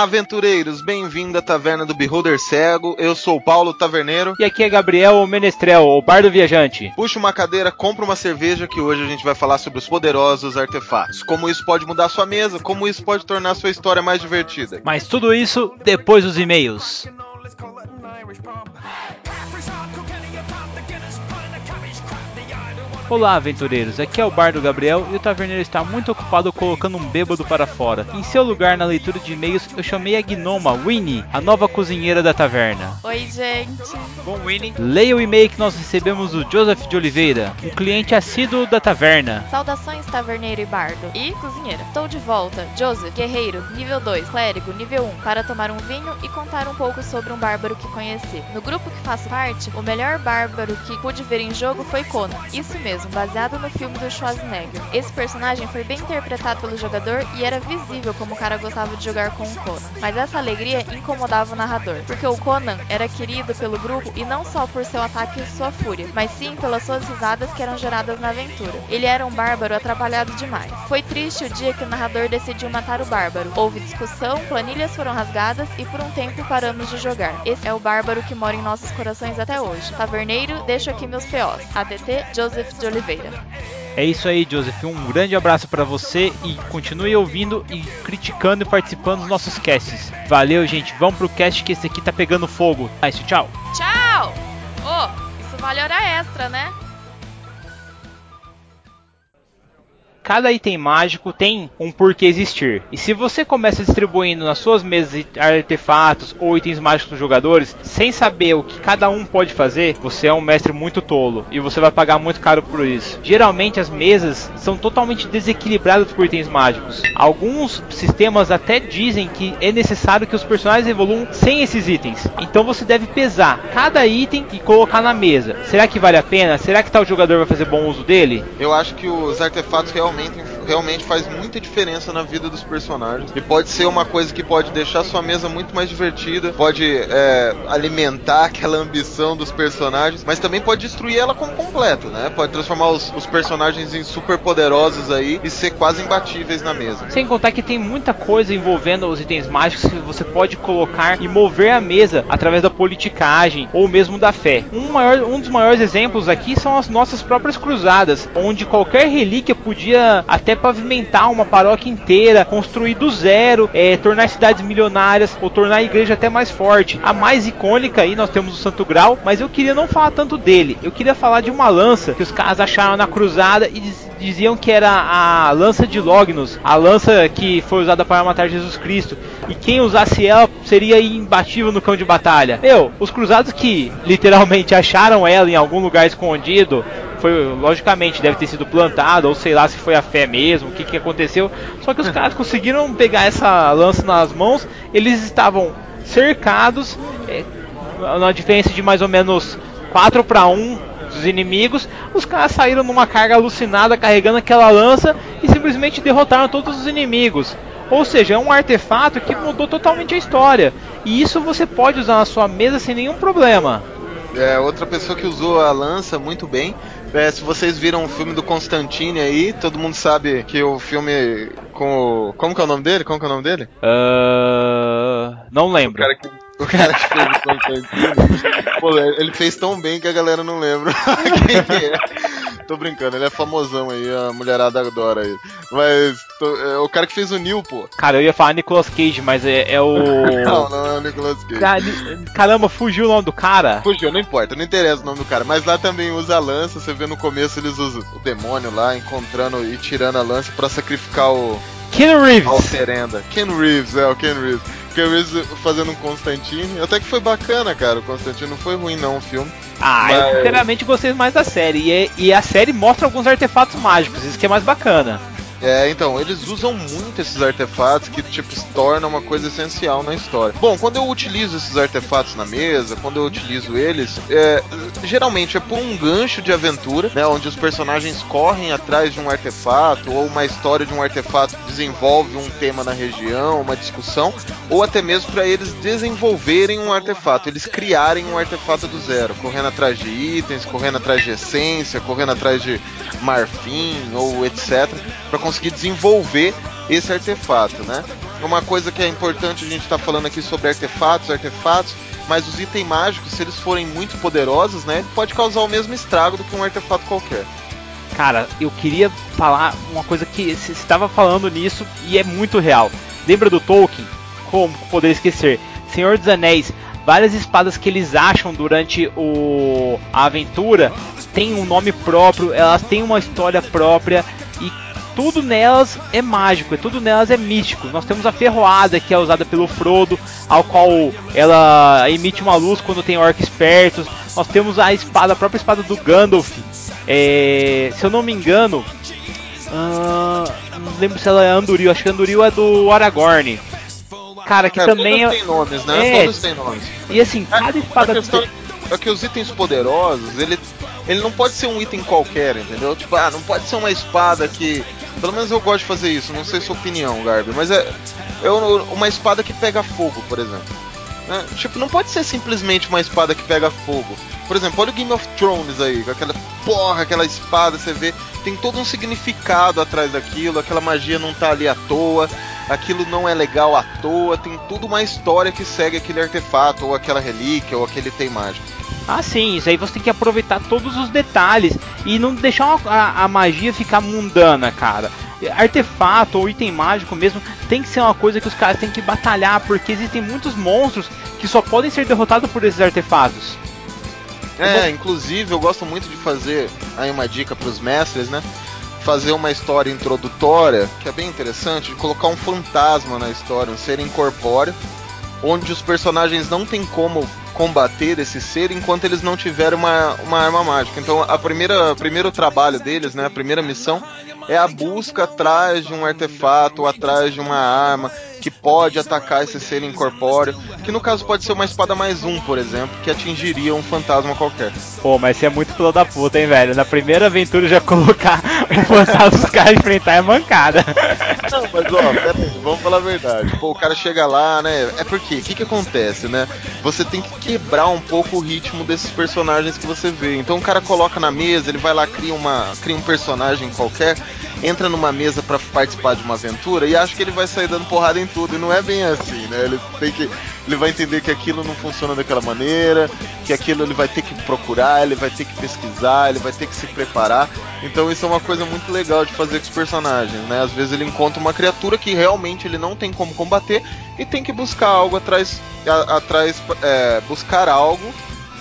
Olá, aventureiros! Bem-vindo à Taverna do Beholder Cego. Eu sou o Paulo Taverneiro. E aqui é Gabriel Menestrel, o bardo viajante. Puxa uma cadeira, compra uma cerveja que hoje a gente vai falar sobre os poderosos artefatos. Como isso pode mudar sua mesa, como isso pode tornar sua história mais divertida. Mas tudo isso depois dos e-mails. Olá, aventureiros. Aqui é o Bardo Gabriel e o taverneiro está muito ocupado colocando um bêbado para fora. Em seu lugar na leitura de e-mails, eu chamei a gnoma Winnie, a nova cozinheira da taverna. Oi, gente. Bom, Winnie, leia o e-mail que nós recebemos do Joseph de Oliveira, um cliente assíduo da taverna. Saudações, taverneiro e bardo. E cozinheira. Estou de volta. Joseph, guerreiro, nível 2, clérigo, nível 1, para tomar um vinho e contar um pouco sobre um bárbaro que conheci. No grupo que faço parte, o melhor bárbaro que pude ver em jogo foi Conan. Isso mesmo, baseado no filme do Schwarzenegger. Esse personagem foi bem interpretado pelo jogador e era visível como o cara gostava de jogar com o Conan. Mas essa alegria incomodava o narrador, porque o Conan era querido pelo grupo e não só por seu ataque e sua fúria, mas sim pelas suas risadas que eram geradas na aventura. Ele era um bárbaro atrapalhado demais. Foi triste o dia que o narrador decidiu matar o bárbaro. Houve discussão, planilhas foram rasgadas e por um tempo paramos de jogar. Esse é o bárbaro que mora em nossos corações até hoje. Taverneiro, deixo aqui meus POs. ADT Joseph Oliveira. É isso aí, Joseph. Um grande abraço para você e continue ouvindo e criticando e participando dos nossos casts. Valeu, gente. Vamos pro cast que esse aqui tá pegando fogo. É isso, tchau. Tchau! Oh, isso vale hora extra, né? Cada item mágico tem um porquê existir. E se você começa distribuindo nas suas mesas artefatos ou itens mágicos dos jogadores, sem saber o que cada um pode fazer, você é um mestre muito tolo e você vai pagar muito caro por isso. Geralmente as mesas são totalmente desequilibradas por itens mágicos. Alguns sistemas até dizem que é necessário que os personagens evoluam sem esses itens. Então você deve pesar cada item e colocar na mesa. Será que vale a pena? Será que tal jogador vai fazer bom uso dele? Eu acho que os artefatos realmente anything realmente faz muita diferença na vida dos personagens. E pode ser uma coisa que pode deixar sua mesa muito mais divertida, pode é, alimentar aquela ambição dos personagens, mas também pode destruir ela como completo, né? Pode transformar os, os personagens em super poderosos aí e ser quase imbatíveis na mesa. Sem contar que tem muita coisa envolvendo os itens mágicos que você pode colocar e mover a mesa através da politicagem ou mesmo da fé. Um, maior, um dos maiores exemplos aqui são as nossas próprias cruzadas, onde qualquer relíquia podia até pavimentar uma paróquia inteira, construir do zero, é, tornar cidades milionárias ou tornar a igreja até mais forte. A mais icônica aí nós temos o Santo Grau, mas eu queria não falar tanto dele. Eu queria falar de uma lança que os caras acharam na cruzada e diziam que era a lança de Lognus, a lança que foi usada para matar Jesus Cristo. E quem usasse ela seria imbatível no campo de batalha. Meu, os cruzados que literalmente acharam ela em algum lugar escondido foi, logicamente, deve ter sido plantado, ou sei lá se foi a fé mesmo, o que, que aconteceu. Só que os caras conseguiram pegar essa lança nas mãos, eles estavam cercados, é, na diferença de mais ou menos 4 para 1 dos inimigos, os caras saíram numa carga alucinada carregando aquela lança e simplesmente derrotaram todos os inimigos. Ou seja, é um artefato que mudou totalmente a história. E isso você pode usar na sua mesa sem nenhum problema. É, outra pessoa que usou a lança muito bem é, se vocês viram o filme do Constantine aí, todo mundo sabe que o filme com o... Como que é o nome dele? Como que é o nome dele? Uh, não lembro. O cara que, o cara que fez o Constantine, pô, ele fez tão bem que a galera não lembra quem que é. Tô brincando, ele é famosão aí, a mulherada adora ele. Mas tô, é o cara que fez o Neil, pô. Cara, eu ia falar Nicolas Cage, mas é, é o. não, não é o Nicolas Cage. Caramba, fugiu o nome do cara? Fugiu, não importa, não interessa o nome do cara. Mas lá também usa a lança, você vê no começo eles usam o demônio lá, encontrando e tirando a lança para sacrificar o. Ken Reeves! A oferenda. Ken Reeves, é, o Ken Reeves. Ken Reeves fazendo um Constantine. Até que foi bacana, cara. O Constantine não foi ruim, não, o filme. Ah, Mas... eu sinceramente gostei mais da série. E, e a série mostra alguns artefatos mágicos, isso que é mais bacana. É, então, eles usam muito esses artefatos que, tipo, se tornam uma coisa essencial na história. Bom, quando eu utilizo esses artefatos na mesa, quando eu utilizo eles, é, geralmente é por um gancho de aventura, né, onde os personagens correm atrás de um artefato, ou uma história de um artefato desenvolve um tema na região, uma discussão, ou até mesmo para eles desenvolverem um artefato, eles criarem um artefato do zero, correndo atrás de itens, correndo atrás de essência, correndo atrás de marfim ou etc, para conseguir desenvolver esse artefato, né? uma coisa que é importante a gente estar tá falando aqui sobre artefatos, artefatos, mas os itens mágicos, se eles forem muito poderosos, né, pode causar o mesmo estrago do que um artefato qualquer. Cara, eu queria falar uma coisa que você estava falando nisso e é muito real. Lembra do Tolkien? Como poder esquecer? Senhor dos Anéis, várias espadas que eles acham durante o, a aventura têm um nome próprio, elas têm uma história própria tudo nelas é mágico, tudo nelas é místico. Nós temos a ferroada que é usada pelo Frodo, ao qual ela emite uma luz quando tem orcs perto. Nós temos a espada, a própria espada do Gandalf. É, se eu não me engano, uh, não lembro se ela é Anduril, acho que Anduril é do Aragorn. Cara, que é, também é. Tem nomes, né? É, todos têm nomes. E assim, cada espada. A questão é que os itens poderosos, ele, ele não pode ser um item qualquer, entendeu? Tipo, ah, não pode ser uma espada que pelo menos eu gosto de fazer isso, não sei sua opinião, Garbi, mas é, é uma espada que pega fogo, por exemplo. Né? Tipo, não pode ser simplesmente uma espada que pega fogo. Por exemplo, olha o Game of Thrones aí, com aquela porra, aquela espada, você vê, tem todo um significado atrás daquilo, aquela magia não tá ali à toa, aquilo não é legal à toa, tem tudo uma história que segue aquele artefato, ou aquela relíquia, ou aquele item mágico. Ah, sim, isso aí você tem que aproveitar todos os detalhes e não deixar a, a, magia ficar mundana, cara. Artefato ou item mágico mesmo tem que ser uma coisa que os caras têm que batalhar, porque existem muitos monstros que só podem ser derrotados por esses artefatos. É, inclusive eu gosto muito de fazer aí uma dica para os mestres, né? Fazer uma história introdutória, que é bem interessante, de colocar um fantasma na história, um ser incorpóreo, onde os personagens não têm como combater esse ser enquanto eles não tiverem uma, uma arma mágica. Então, a primeira primeiro trabalho deles, né, a primeira missão é a busca atrás de um artefato, atrás de uma arma que pode atacar esse ser incorpóreo, que no caso pode ser uma espada mais um, por exemplo, que atingiria um fantasma qualquer. Pô, mas você é muito filho da puta, hein, velho? Na primeira aventura já colocar o fantasma dos caras enfrentar é mancada. Não, mas ó, pera aí, vamos falar a verdade. Pô, o cara chega lá, né? É porque, o que que acontece, né? Você tem que quebrar um pouco o ritmo desses personagens que você vê. Então o cara coloca na mesa, ele vai lá, cria, uma, cria um personagem qualquer, entra numa mesa para participar de uma aventura e acha que ele vai sair dando porrada em tudo. E não é bem assim, né? Ele tem que. Ele vai entender que aquilo não funciona daquela maneira, que aquilo ele vai ter que procurar, ele vai ter que pesquisar, ele vai ter que se preparar. Então isso é uma coisa muito legal de fazer com os personagens, né? Às vezes ele encontra uma criatura que realmente ele não tem como combater e tem que buscar algo atrás. A, atrás é, buscar algo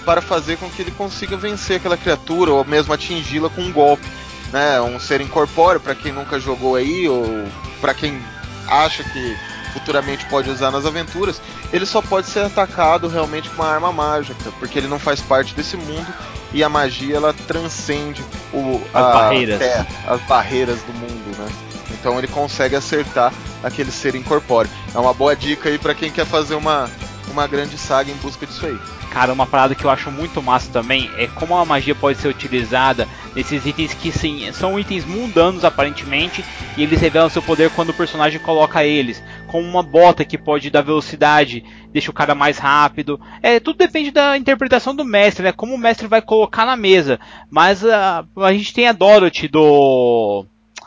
para fazer com que ele consiga vencer aquela criatura ou mesmo atingi-la com um golpe. Né, um ser incorpóreo para quem nunca jogou aí ou para quem acha que futuramente pode usar nas aventuras, ele só pode ser atacado realmente com uma arma mágica, porque ele não faz parte desse mundo e a magia ela transcende o, as a, barreiras, terra, as barreiras do mundo, né? Então ele consegue acertar aquele ser incorpóreo. É uma boa dica aí para quem quer fazer uma uma grande saga em busca disso aí. Cara, uma parada que eu acho muito massa também é como a magia pode ser utilizada nesses itens que sim, são itens mundanos aparentemente e eles revelam seu poder quando o personagem coloca eles, como uma bota que pode dar velocidade, deixa o cara mais rápido. É, tudo depende da interpretação do mestre, né? Como o mestre vai colocar na mesa. Mas a, a gente tem a Dorothy do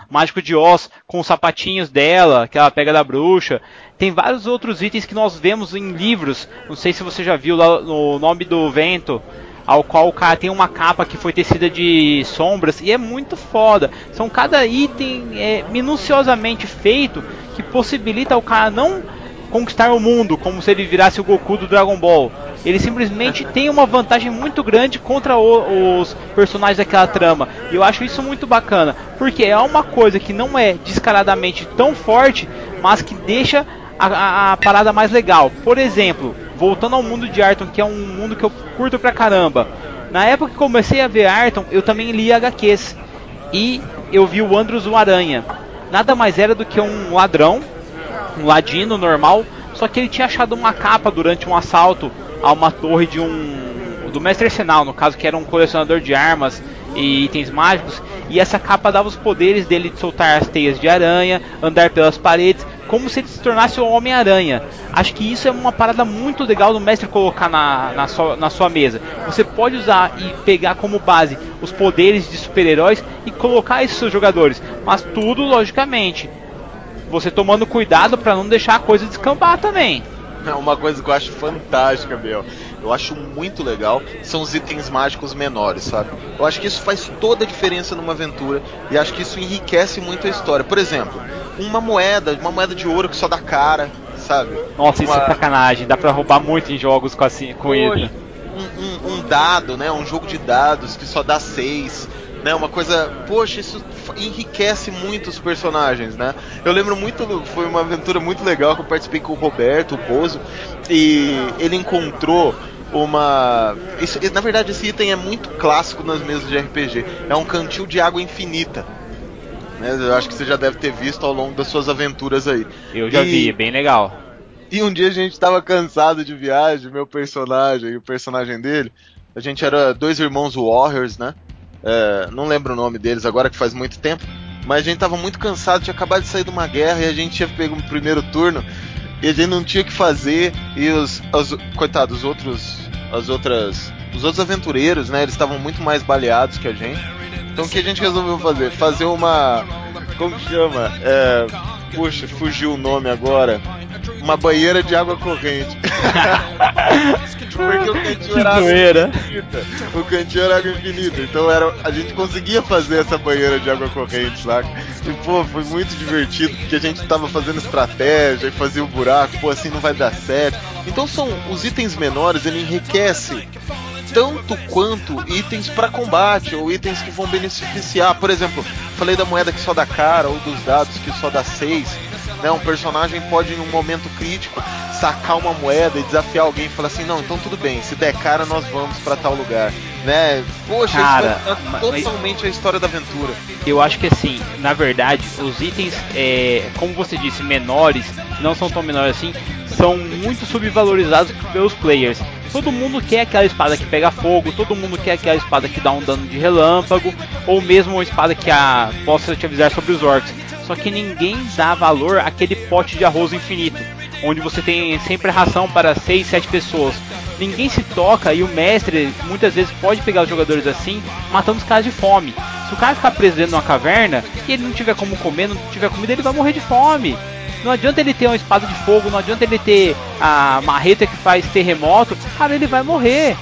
Mágico de Oz com os sapatinhos dela, que ela pega da bruxa. Tem vários outros itens que nós vemos em livros. Não sei se você já viu lá no Nome do Vento, ao qual o cara tem uma capa que foi tecida de sombras e é muito foda. São cada item é, minuciosamente feito que possibilita o cara não conquistar o mundo, como se ele virasse o Goku do Dragon Ball. Ele simplesmente tem uma vantagem muito grande contra o, os personagens daquela trama. E eu acho isso muito bacana, porque é uma coisa que não é descaradamente tão forte, mas que deixa a, a, a parada mais legal. Por exemplo, voltando ao mundo de Arton, que é um mundo que eu curto pra caramba. Na época que comecei a ver Arton, eu também li HQs. E eu vi o Andros o Aranha. Nada mais era do que um ladrão um ladino normal, só que ele tinha achado uma capa durante um assalto a uma torre de um do mestre arsenal, no caso que era um colecionador de armas e itens mágicos, e essa capa dava os poderes dele de soltar as teias de aranha, andar pelas paredes, como se ele se tornasse o Homem-Aranha. Acho que isso é uma parada muito legal do mestre colocar na, na, sua, na sua mesa. Você pode usar e pegar como base os poderes de super-heróis e colocar esses seus jogadores, mas tudo logicamente você tomando cuidado para não deixar a coisa descambar também. É uma coisa que eu acho fantástica, meu. Eu acho muito legal são os itens mágicos menores, sabe? Eu acho que isso faz toda a diferença numa aventura e acho que isso enriquece muito a história. Por exemplo, uma moeda, uma moeda de ouro que só dá cara, sabe? Nossa, uma... isso é sacanagem. Dá pra roubar muito em jogos com, assim, com isso. Um, um, um, dado, né? Um jogo de dados que só dá seis. Né, uma coisa, poxa, isso enriquece muito os personagens, né? Eu lembro muito, foi uma aventura muito legal que eu participei com o Roberto, o Bozo, e ele encontrou uma. Isso, na verdade, esse item é muito clássico nas mesas de RPG. É um cantil de água infinita. Né? Eu acho que você já deve ter visto ao longo das suas aventuras aí. Eu já e... vi, bem legal. E um dia a gente estava cansado de viagem, meu personagem e o personagem dele. A gente era dois irmãos Warriors, né? É, não lembro o nome deles agora, que faz muito tempo. Mas a gente tava muito cansado, tinha acabado de sair de uma guerra e a gente tinha pego o primeiro turno e a gente não tinha o que fazer. E os, os coitados, os outros, as outras, os outros aventureiros, né? Eles estavam muito mais baleados que a gente. Então o que a gente resolveu fazer? Fazer uma, como que chama? É, puxa, fugiu o nome agora uma banheira de água corrente. Porque o cantinho era água infinita. O cantinho era água infinita. Então era, a gente conseguia fazer essa banheira de água corrente, saca? E pô, foi muito divertido, porque a gente tava fazendo estratégia e fazia o um buraco, pô, assim não vai dar certo. Então são os itens menores, ele enriquece tanto quanto itens para combate ou itens que vão beneficiar. Por exemplo, falei da moeda que só dá cara ou dos dados que só dá 6 né? Um personagem pode, em um momento crítico, sacar uma moeda e desafiar alguém e falar assim: não, então tudo bem, se der cara, nós vamos para tal lugar. Né? Poxa, cara, isso é totalmente a história da aventura. Eu acho que assim, na verdade, os itens, é, como você disse, menores, não são tão menores assim, são muito subvalorizados pelos players. Todo mundo quer aquela espada que pega fogo, todo mundo quer aquela espada que dá um dano de relâmpago, ou mesmo uma espada que a, possa te avisar sobre os orcs. Só que ninguém dá valor àquele pote de arroz infinito, onde você tem sempre ração para 6, 7 pessoas. Ninguém se toca e o mestre muitas vezes pode pegar os jogadores assim, matando os caras de fome. Se o cara ficar preso dentro de uma caverna e ele não tiver como comer, não tiver comida, ele vai morrer de fome. Não adianta ele ter uma espada de fogo, não adianta ele ter a marreta que faz terremoto, cara, ele vai morrer.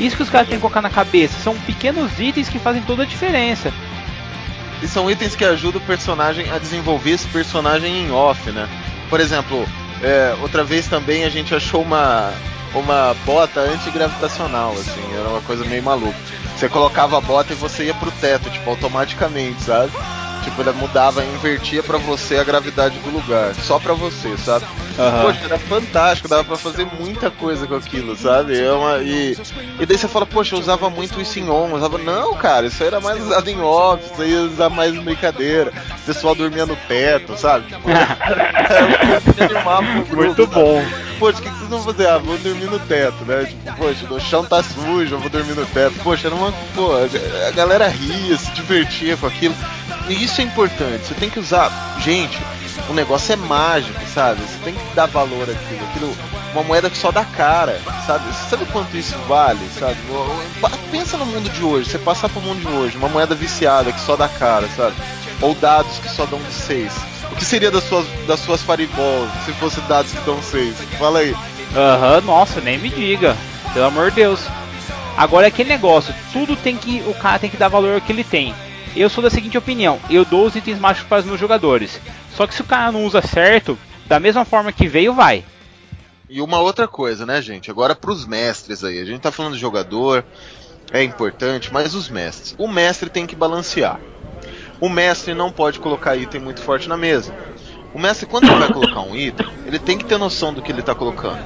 Isso que os caras têm que colocar na cabeça. São pequenos itens que fazem toda a diferença. E são itens que ajudam o personagem a desenvolver esse personagem em off, né? Por exemplo, é, outra vez também a gente achou uma, uma bota antigravitacional, assim, era uma coisa meio maluca. Você colocava a bota e você ia pro teto, tipo, automaticamente, sabe? Tipo, ele mudava, invertia para você a gravidade do lugar, só para você, sabe? Uhum. Poxa, era fantástico, dava pra fazer muita coisa com aquilo, sabe? É uma, e, e daí você fala, poxa, eu usava muito isso em on, usava. Não, cara, isso aí era mais usado em off, isso aí ia usar mais em brincadeira. O pessoal dormia no teto, sabe? Tipo, muito bom. Poxa, o que, que vocês vão fazer? Ah, vou dormir no teto, né? Tipo, poxa, o chão tá sujo, eu vou dormir no teto. Poxa, era uma. Pô, a galera ria, se divertia com aquilo. Isso é importante, você tem que usar. Gente, o negócio é mágico, sabe? Você tem que dar valor àquilo. Aquilo, uma moeda que só dá cara, sabe? Você sabe quanto isso vale, sabe? Pensa no mundo de hoje, você passar pro mundo de hoje, uma moeda viciada que só dá cara, sabe? Ou dados que só dão 6. O que seria das suas, das suas fireballs se fosse dados que dão 6? Fala aí. Aham, uhum, nossa, nem me diga. Pelo amor de Deus. Agora é aquele negócio, tudo tem que. O cara tem que dar valor ao que ele tem. Eu sou da seguinte opinião: eu dou os itens mágicos para os meus jogadores. Só que se o cara não usa certo, da mesma forma que veio, vai. E uma outra coisa, né, gente? Agora para os mestres aí. A gente tá falando de jogador, é importante, mas os mestres. O mestre tem que balancear. O mestre não pode colocar item muito forte na mesa. O mestre, quando ele vai colocar um item, ele tem que ter noção do que ele está colocando.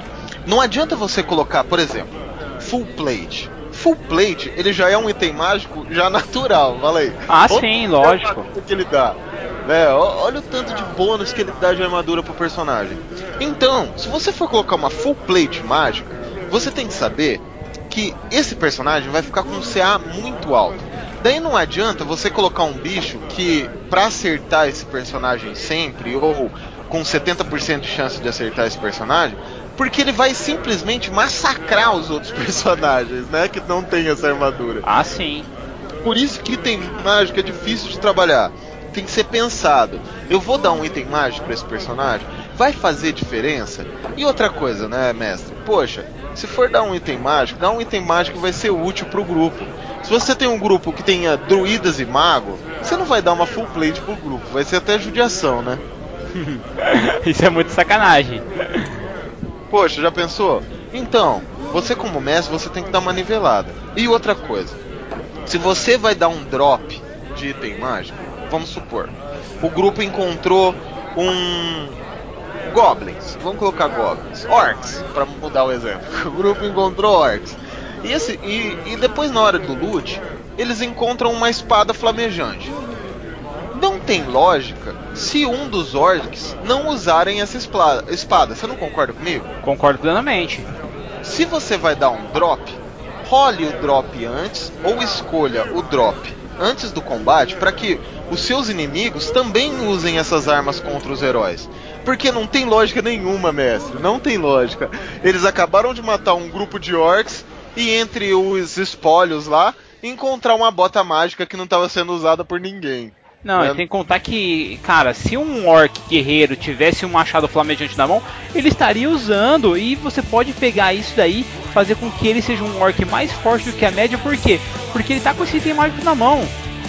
Não adianta você colocar, por exemplo, full plate. Full plate, ele já é um item mágico já natural, fala aí. Ah, Olha sim, lógico. que ele dá. Né? Olha o tanto de bônus que ele dá de armadura pro personagem. Então, se você for colocar uma full plate mágica, você tem que saber que esse personagem vai ficar com um CA muito alto. Daí não adianta você colocar um bicho que, para acertar esse personagem sempre, ou com 70% de chance de acertar esse personagem, porque ele vai simplesmente massacrar os outros personagens, né? Que não tem essa armadura. Ah, sim. Por isso que item mágico é difícil de trabalhar. tem que ser pensado. Eu vou dar um item mágico para esse personagem? Vai fazer diferença? E outra coisa, né, mestre? Poxa, se for dar um item mágico, dá um item mágico que vai ser útil pro grupo. Se você tem um grupo que tenha druidas e mago, você não vai dar uma full plate pro grupo, vai ser até judiação, né? Isso é muito sacanagem. Poxa, já pensou? Então, você como mestre, você tem que dar uma nivelada. E outra coisa, se você vai dar um drop de item mágico, vamos supor, o grupo encontrou um goblins, vamos colocar goblins, orcs, para mudar o exemplo. O grupo encontrou orcs. E, esse, e, e depois na hora do loot, eles encontram uma espada flamejante. Não tem lógica se um dos orcs não usarem essa espada. Você não concorda comigo? Concordo plenamente. Se você vai dar um drop, role o drop antes ou escolha o drop antes do combate para que os seus inimigos também usem essas armas contra os heróis. Porque não tem lógica nenhuma, mestre. Não tem lógica. Eles acabaram de matar um grupo de orcs e entre os espólios lá encontrar uma bota mágica que não estava sendo usada por ninguém. Não, né? tem que contar que, cara, se um orc guerreiro tivesse um machado flamejante na mão, ele estaria usando e você pode pegar isso daí, fazer com que ele seja um orc mais forte do que a média, por quê? Porque ele tá com esse item mágico na mão.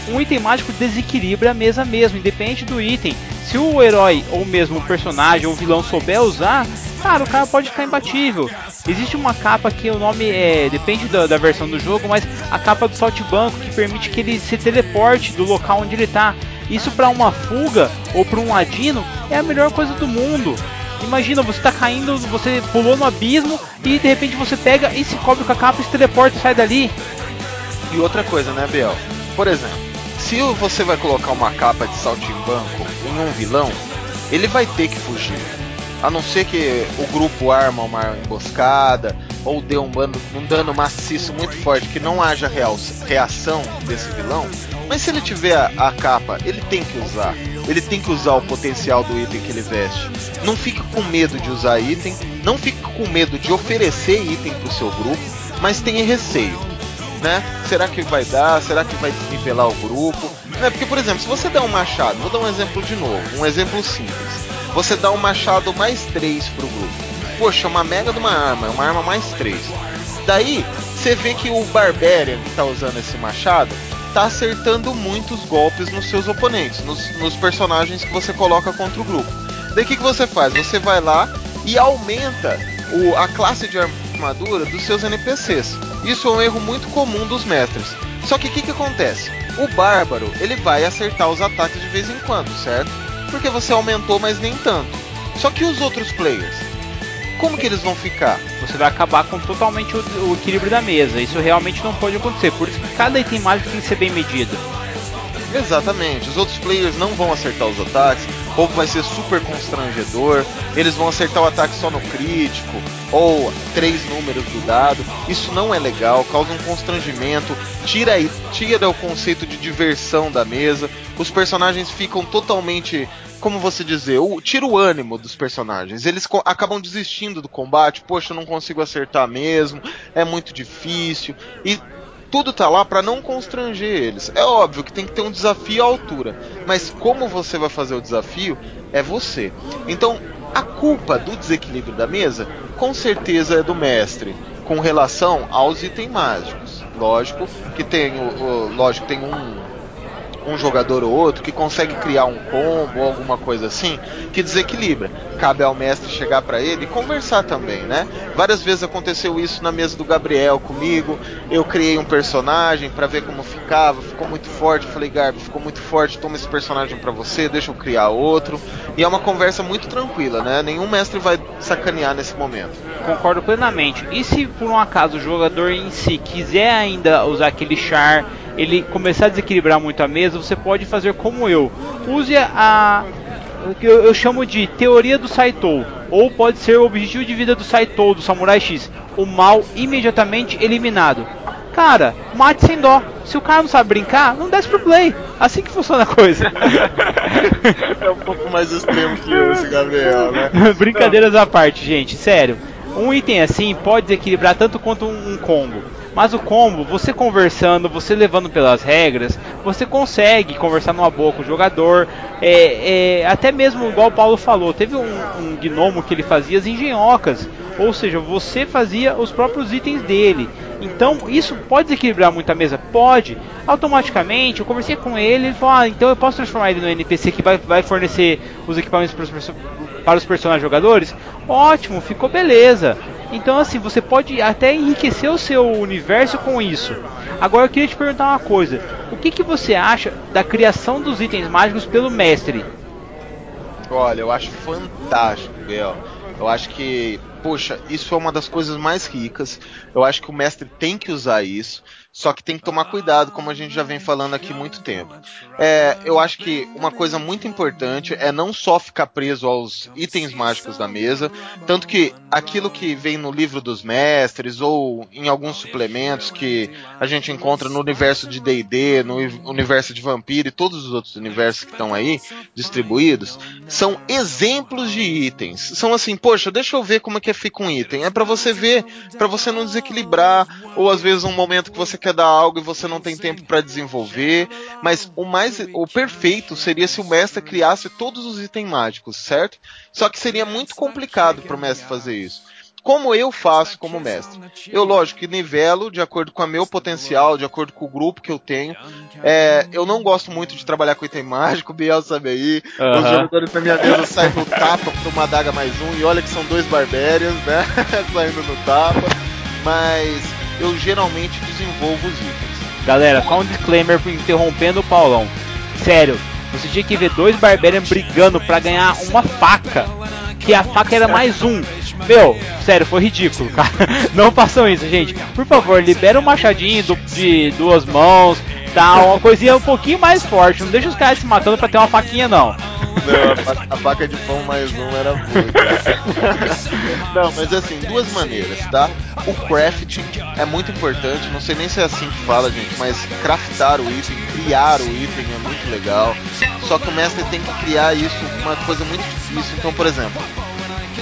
Um item mágico desequilibra a mesa mesmo, independente do item. Se o herói, ou mesmo o personagem ou o vilão souber usar, cara, o cara pode ficar imbatível. Existe uma capa que o nome é. depende da, da versão do jogo, mas a capa do saltimbanco que permite que ele se teleporte do local onde ele está. Isso para uma fuga ou para um ladino é a melhor coisa do mundo. Imagina, você está caindo, você pulou no abismo e de repente você pega e se cobre com a capa e se teleporta e sai dali. E outra coisa, né, Biel? Por exemplo, se você vai colocar uma capa de saltimbanco em um vilão, ele vai ter que fugir a não ser que o grupo arma uma emboscada ou dê um, bando, um dano maciço muito forte que não haja real, reação desse vilão. Mas se ele tiver a, a, capa, ele tem que usar. Ele tem que usar o potencial do item que ele veste. Não fique com medo de usar item, não fique com medo de oferecer item para o seu grupo, mas tenha receio. Né? Será que vai dar? Será que vai desnivelar o grupo? Né? Porque, por exemplo, se você der um machado, vou dar um exemplo de novo, um exemplo simples você dá um machado mais 3 pro grupo. Poxa, uma mega de uma arma, é uma arma mais 3. Daí, você vê que o Barbarian que tá usando esse machado tá acertando muitos golpes nos seus oponentes, nos, nos personagens que você coloca contra o grupo. Daí o que, que você faz? Você vai lá e aumenta o, a classe de armadura dos seus NPCs. Isso é um erro muito comum dos mestres. Só que o que, que acontece? O bárbaro ele vai acertar os ataques de vez em quando, certo? Porque você aumentou, mas nem tanto. Só que os outros players, como que eles vão ficar? Você vai acabar com totalmente o, o equilíbrio da mesa. Isso realmente não pode acontecer. Por isso que cada item mágico tem que ser bem medido. Exatamente, os outros players não vão acertar os ataques, ou vai ser super constrangedor, eles vão acertar o ataque só no crítico, ou três números do dado. Isso não é legal, causa um constrangimento, tira, tira o conceito de diversão da mesa. Os personagens ficam totalmente como você dizer, o, tira o ânimo dos personagens. Eles acabam desistindo do combate. Poxa, eu não consigo acertar mesmo. É muito difícil. E tudo tá lá para não constranger eles. É óbvio que tem que ter um desafio à altura, mas como você vai fazer o desafio é você. Então, a culpa do desequilíbrio da mesa, com certeza é do mestre, com relação aos itens mágicos. Lógico que tem, lógico tem um um jogador ou outro que consegue criar um combo ou alguma coisa assim que desequilibra. Cabe ao mestre chegar para ele e conversar também, né? Várias vezes aconteceu isso na mesa do Gabriel comigo. Eu criei um personagem para ver como ficava, ficou muito forte. Falei, Garbi, ficou muito forte, toma esse personagem para você, deixa eu criar outro. E é uma conversa muito tranquila, né? Nenhum mestre vai sacanear nesse momento. Concordo plenamente. E se por um acaso o jogador em si quiser ainda usar aquele char ele começar a desequilibrar muito a mesa, você pode fazer como eu. Use a que eu, eu chamo de teoria do Saito, ou pode ser o objetivo de vida do Saito, do Samurai X, o mal imediatamente eliminado. Cara, mate sem dó. Se o cara não sabe brincar, não desce pro play. Assim que funciona a coisa. é um pouco mais extremo que eu, esse Gabriel, né? Brincadeiras à parte, gente, sério. Um item assim pode desequilibrar tanto quanto um, um combo. Mas o combo, você conversando, você levando pelas regras, você consegue conversar numa boa com o jogador. É, é, até mesmo, igual o Paulo falou, teve um, um gnomo que ele fazia as engenhocas. Ou seja, você fazia os próprios itens dele. Então, isso pode desequilibrar muito a mesa? Pode. Automaticamente, eu conversei com ele, ele falou, ah, então eu posso transformar ele no NPC que vai, vai fornecer os equipamentos para os, para os personagens jogadores? Ótimo, ficou beleza. Então, assim, você pode até enriquecer o seu universo com isso. Agora, eu queria te perguntar uma coisa. O que, que você acha da criação dos itens mágicos pelo mestre? Olha, eu acho fantástico, Biel. Eu acho que poxa, isso é uma das coisas mais ricas. Eu acho que o mestre tem que usar isso. Só que tem que tomar cuidado, como a gente já vem falando aqui muito tempo. É, eu acho que uma coisa muito importante é não só ficar preso aos itens mágicos da mesa, tanto que aquilo que vem no livro dos mestres ou em alguns suplementos que a gente encontra no universo de D&D, no universo de Vampiro e todos os outros universos que estão aí distribuídos, são exemplos de itens. São assim, poxa, deixa eu ver como é que fica um item. É para você ver, para você não desequilibrar ou às vezes um momento que você quer dar algo e você não tem tempo para desenvolver. Mas o mais, o perfeito seria se o mestre criasse todos os itens mágicos, certo? Só que seria muito complicado para o mestre fazer isso como eu faço como mestre. Eu, lógico, que nivelo de acordo com o meu potencial, de acordo com o grupo que eu tenho. É, eu não gosto muito de trabalhar com item mágico, o Biel sabe aí. Os jogadores da minha mesa saem no tapa pra uma adaga mais um, e olha que são dois barbérias, né? Saindo no tapa. Mas eu geralmente desenvolvo os itens. Galera, só um disclaimer interrompendo o Paulão. Sério, você tinha que ver dois barbarians brigando para ganhar uma faca. Que a faca era mais um. Meu, sério, foi ridículo, cara. Não façam isso, gente. Por favor, libera um machadinho do, de duas mãos, tá? Uma coisinha um pouquinho mais forte. Não deixa os caras se matando pra ter uma faquinha, não. Não, a, faca de pão mais um era muito. não, mas assim, duas maneiras, tá? O crafting é muito importante, não sei nem se é assim que fala, gente, mas craftar o item, criar o item é muito legal. Só que o mestre tem que criar isso uma coisa muito difícil. Então, por exemplo,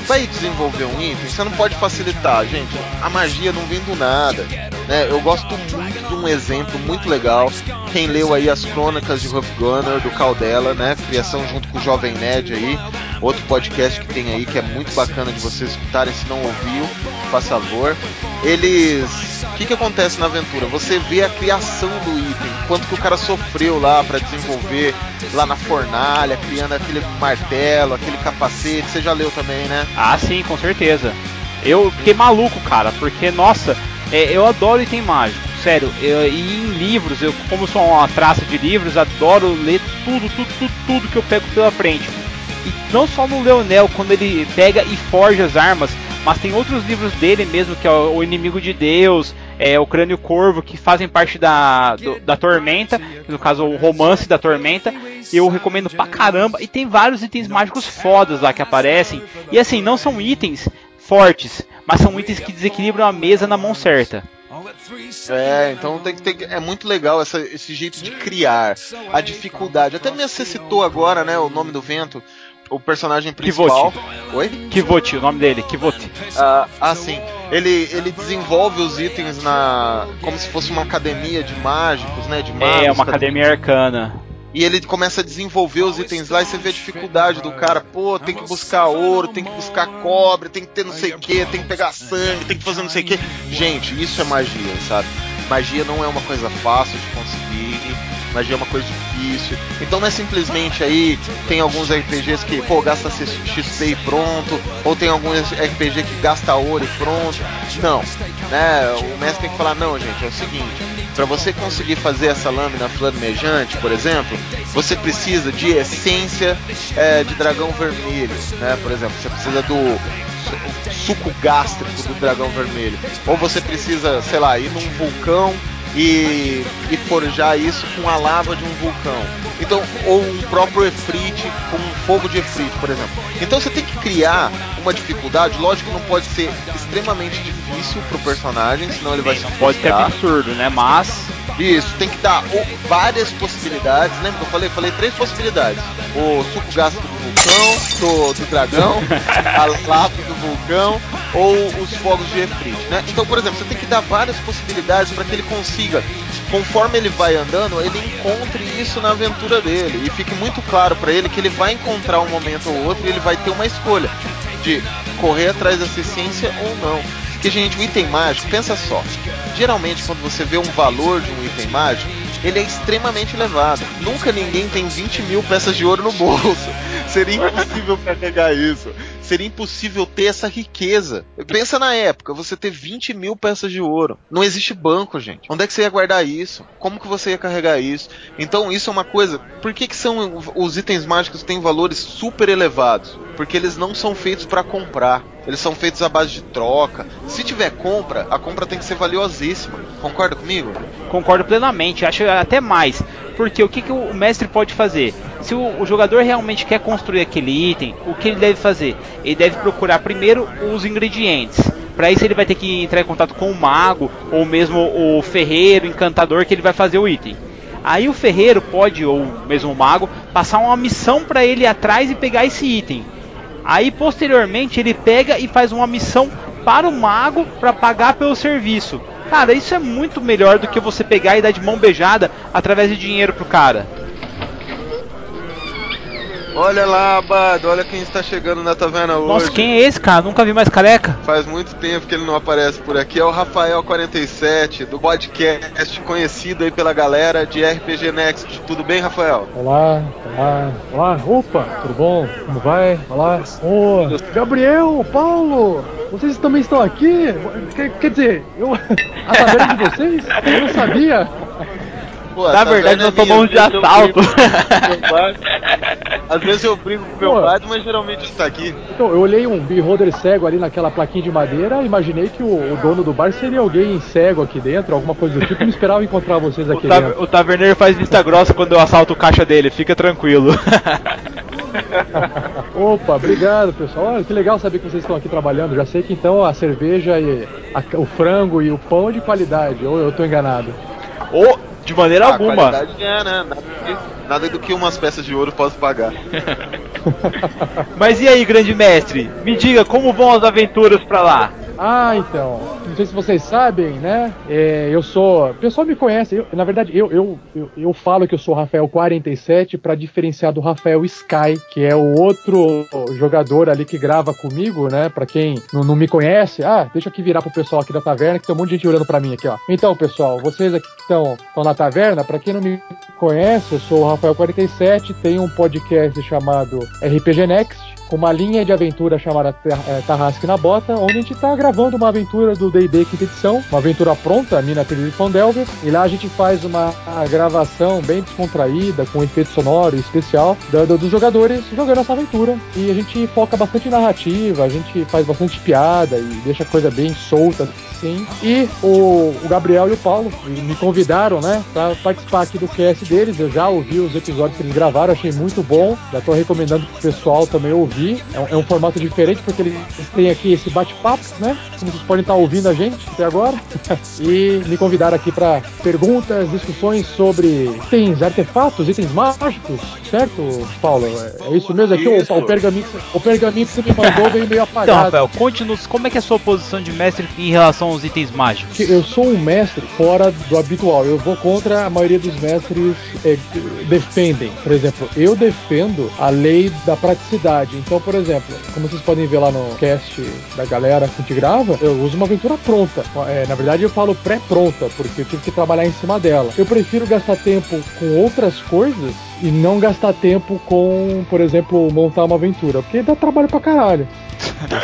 vai desenvolver um item, você não pode facilitar, gente. A magia não vem do nada. Né? Eu gosto muito de um exemplo muito legal. Quem leu aí as crônicas de Rough Gunner, do Caldela, né? Criação junto com o Jovem Nerd aí. Outro podcast que tem aí que é muito bacana de vocês escutarem. Se não ouviu, faça favor. Eles. O que, que acontece na aventura? Você vê a criação do item, quanto que o cara sofreu lá para desenvolver lá na fornalha, criando aquele martelo, aquele capacete. Você já leu também, né? Ah, sim, com certeza. Eu fiquei maluco, cara, porque, nossa, é, eu adoro item mágico, sério. Eu, e em livros, eu, como sou uma traça de livros, adoro ler tudo, tudo, tudo, tudo que eu pego pela frente. E não só no Leonel, quando ele pega e forja as armas, mas tem outros livros dele mesmo, que é O Inimigo de Deus, é, o Crânio Corvo, que fazem parte da, do, da Tormenta, no caso o romance da Tormenta. Eu recomendo pra caramba. E tem vários itens mágicos fodas lá que aparecem. E assim, não são itens fortes, mas são itens que desequilibram a mesa na mão certa. É, então tem que ter, é muito legal essa, esse jeito de criar a dificuldade. Até mesmo você citou agora, né, o nome do vento, o personagem principal. Kivoti. Oi? Kivoti, o nome dele, Kivoti. Ah, ah, sim. Ele, ele desenvolve os itens na como se fosse uma academia de mágicos, né, de magos. É, uma academia arcana. E ele começa a desenvolver os itens lá e você vê a dificuldade do cara. Pô, tem que buscar ouro, tem que buscar cobre, tem que ter não sei o que, tem que pegar sangue, tem que fazer não sei o que. Gente, isso é magia, sabe? Magia não é uma coisa fácil de conseguir magia é uma coisa difícil. Então não é simplesmente aí, tem alguns RPGs que, pô, gasta XP e pronto, ou tem alguns RPG que gasta ouro e pronto. Não, né? O mestre tem que falar, não, gente, é o seguinte, para você conseguir fazer essa lâmina flamejante, por exemplo, você precisa de essência é, de dragão vermelho, né? Por exemplo, você precisa do suco gástrico do dragão vermelho. Ou você precisa, sei lá, ir num vulcão e, e forjar isso com a lava de um vulcão. Então, ou um próprio efrite com um fogo de efrite, por exemplo. Então você tem que criar uma dificuldade, lógico que não pode ser extremamente difícil pro personagem, senão ele vai se Pode ser absurdo, né? Mas isso, tem que dar várias possibilidades. Lembra que eu falei? Falei três possibilidades. O suco gástrico do vulcão, do, do dragão, a lava do vulcão ou os fogos de Efrit, né? Então, por exemplo, você tem que dar várias possibilidades para que ele consiga, conforme ele vai andando, ele encontre isso na aventura dele e fique muito claro para ele que ele vai encontrar um momento ou outro e ele vai ter uma escolha de correr atrás dessa essência ou não. Porque, gente, o item mágico, pensa só. Geralmente, quando você vê um valor de um item mágico, ele é extremamente elevado. Nunca ninguém tem 20 mil peças de ouro no bolso. Seria impossível carregar isso. Seria impossível ter essa riqueza. Pensa na época, você ter 20 mil peças de ouro. Não existe banco, gente. Onde é que você ia guardar isso? Como que você ia carregar isso? Então, isso é uma coisa. Por que, que são os itens mágicos têm valores super elevados? Porque eles não são feitos para comprar. Eles são feitos à base de troca. Se tiver compra, a compra tem que ser valiosíssima. Concorda comigo? Concordo plenamente. Acho até mais. Porque o que, que o mestre pode fazer? Se o, o, jogador realmente quer construir aquele item, o que ele deve fazer? Ele deve procurar primeiro os ingredientes. Para isso ele vai ter que entrar em contato com o mago ou mesmo o ferreiro, encantador que ele vai fazer o item. Aí o ferreiro pode ou mesmo o mago passar uma missão para ele ir atrás e pegar esse item. Aí posteriormente ele pega e faz uma missão para o mago para pagar pelo serviço. Cara, isso é muito melhor do que você pegar e dar de mão beijada através de dinheiro pro cara. Olha lá, Abado, olha quem está chegando na taverna hoje. Nossa, quem é esse, cara? Nunca vi mais careca. Faz muito tempo que ele não aparece por aqui. É o Rafael47, do podcast, conhecido aí pela galera de RPG Next. Tudo bem, Rafael? Olá, olá, olá. Opa, tudo bom? Como vai? Olá. Oh, Gabriel, Paulo, vocês também estão aqui? Quer, quer dizer, eu, a taverna de vocês? Eu não sabia. Pô, Na verdade, nós tomamos de assalto. Às vezes eu brigo com meu pai, mas geralmente ele tá aqui. Então, eu olhei um beholder cego ali naquela plaquinha de madeira, imaginei que o, o, dono do bar seria alguém cego aqui dentro, alguma coisa do tipo, não esperava encontrar vocês aqui o dentro. O taverneiro faz vista grossa quando eu assalto o caixa dele, fica tranquilo. Opa, obrigado pessoal. Olha, que legal saber que vocês estão aqui trabalhando. Já sei que então a cerveja e a, o frango e o pão é de qualidade, ou eu tô enganado? Oh, de maneira ah, alguma. É, né? Nada, que, nada do que umas peças de ouro posso pagar. Mas e aí, grande mestre? Me diga como vão as aventuras pra lá? Ah, então. Não sei se vocês sabem, né? É, eu sou. O pessoal me conhece. Eu, na verdade, eu, eu, eu, eu, falo que eu sou Rafael 47 para diferenciar do Rafael Sky, que é o outro jogador ali que grava comigo, né? Para quem não, não, me conhece. Ah, deixa aqui virar pro pessoal aqui da taverna, que tem um monte de gente olhando para mim aqui, ó. Então, pessoal, vocês aqui que estão na taverna, para quem não me conhece, eu sou o Rafael 47, tenho um podcast chamado RPG Next com uma linha de aventura chamada é, Tarrasque na Bota, onde a gente está gravando uma aventura do D&D quinta edição, uma aventura pronta, a Mina de Fandelver, e lá a gente faz uma gravação bem descontraída, com um efeito sonoro especial, do, do, dos jogadores jogando essa aventura, e a gente foca bastante narrativa, a gente faz bastante piada e deixa a coisa bem solta, Sim. E o, o, Gabriel e o Paulo me convidaram, né, para participar aqui do cast deles. Eu já ouvi os episódios que eles gravaram, achei muito bom. Já tô recomendando pro pessoal também ouvir. É um, é um formato diferente porque eles têm aqui esse bate-papo, né? Como vocês podem estar ouvindo a gente até agora. e me convidaram aqui para perguntas, discussões sobre itens, artefatos, itens mágicos, certo, Paulo? É, é isso mesmo aqui? O, o, pergaminho, o pergaminho que você me mandou veio meio apagado. Então, Rafael, conte-nos como é que é a sua posição de mestre em relação são os itens mágicos? Eu sou um mestre fora do habitual. Eu vou contra a maioria dos mestres é, defendem. Por exemplo, eu defendo a lei da praticidade. Então, por exemplo, como vocês podem ver lá no cast da galera que gente grava, eu uso uma aventura pronta. É, na verdade, eu falo pré-pronta, porque eu tive que trabalhar em cima dela. Eu prefiro gastar tempo com outras coisas e não gastar tempo com, por exemplo, montar uma aventura, porque dá trabalho pra caralho.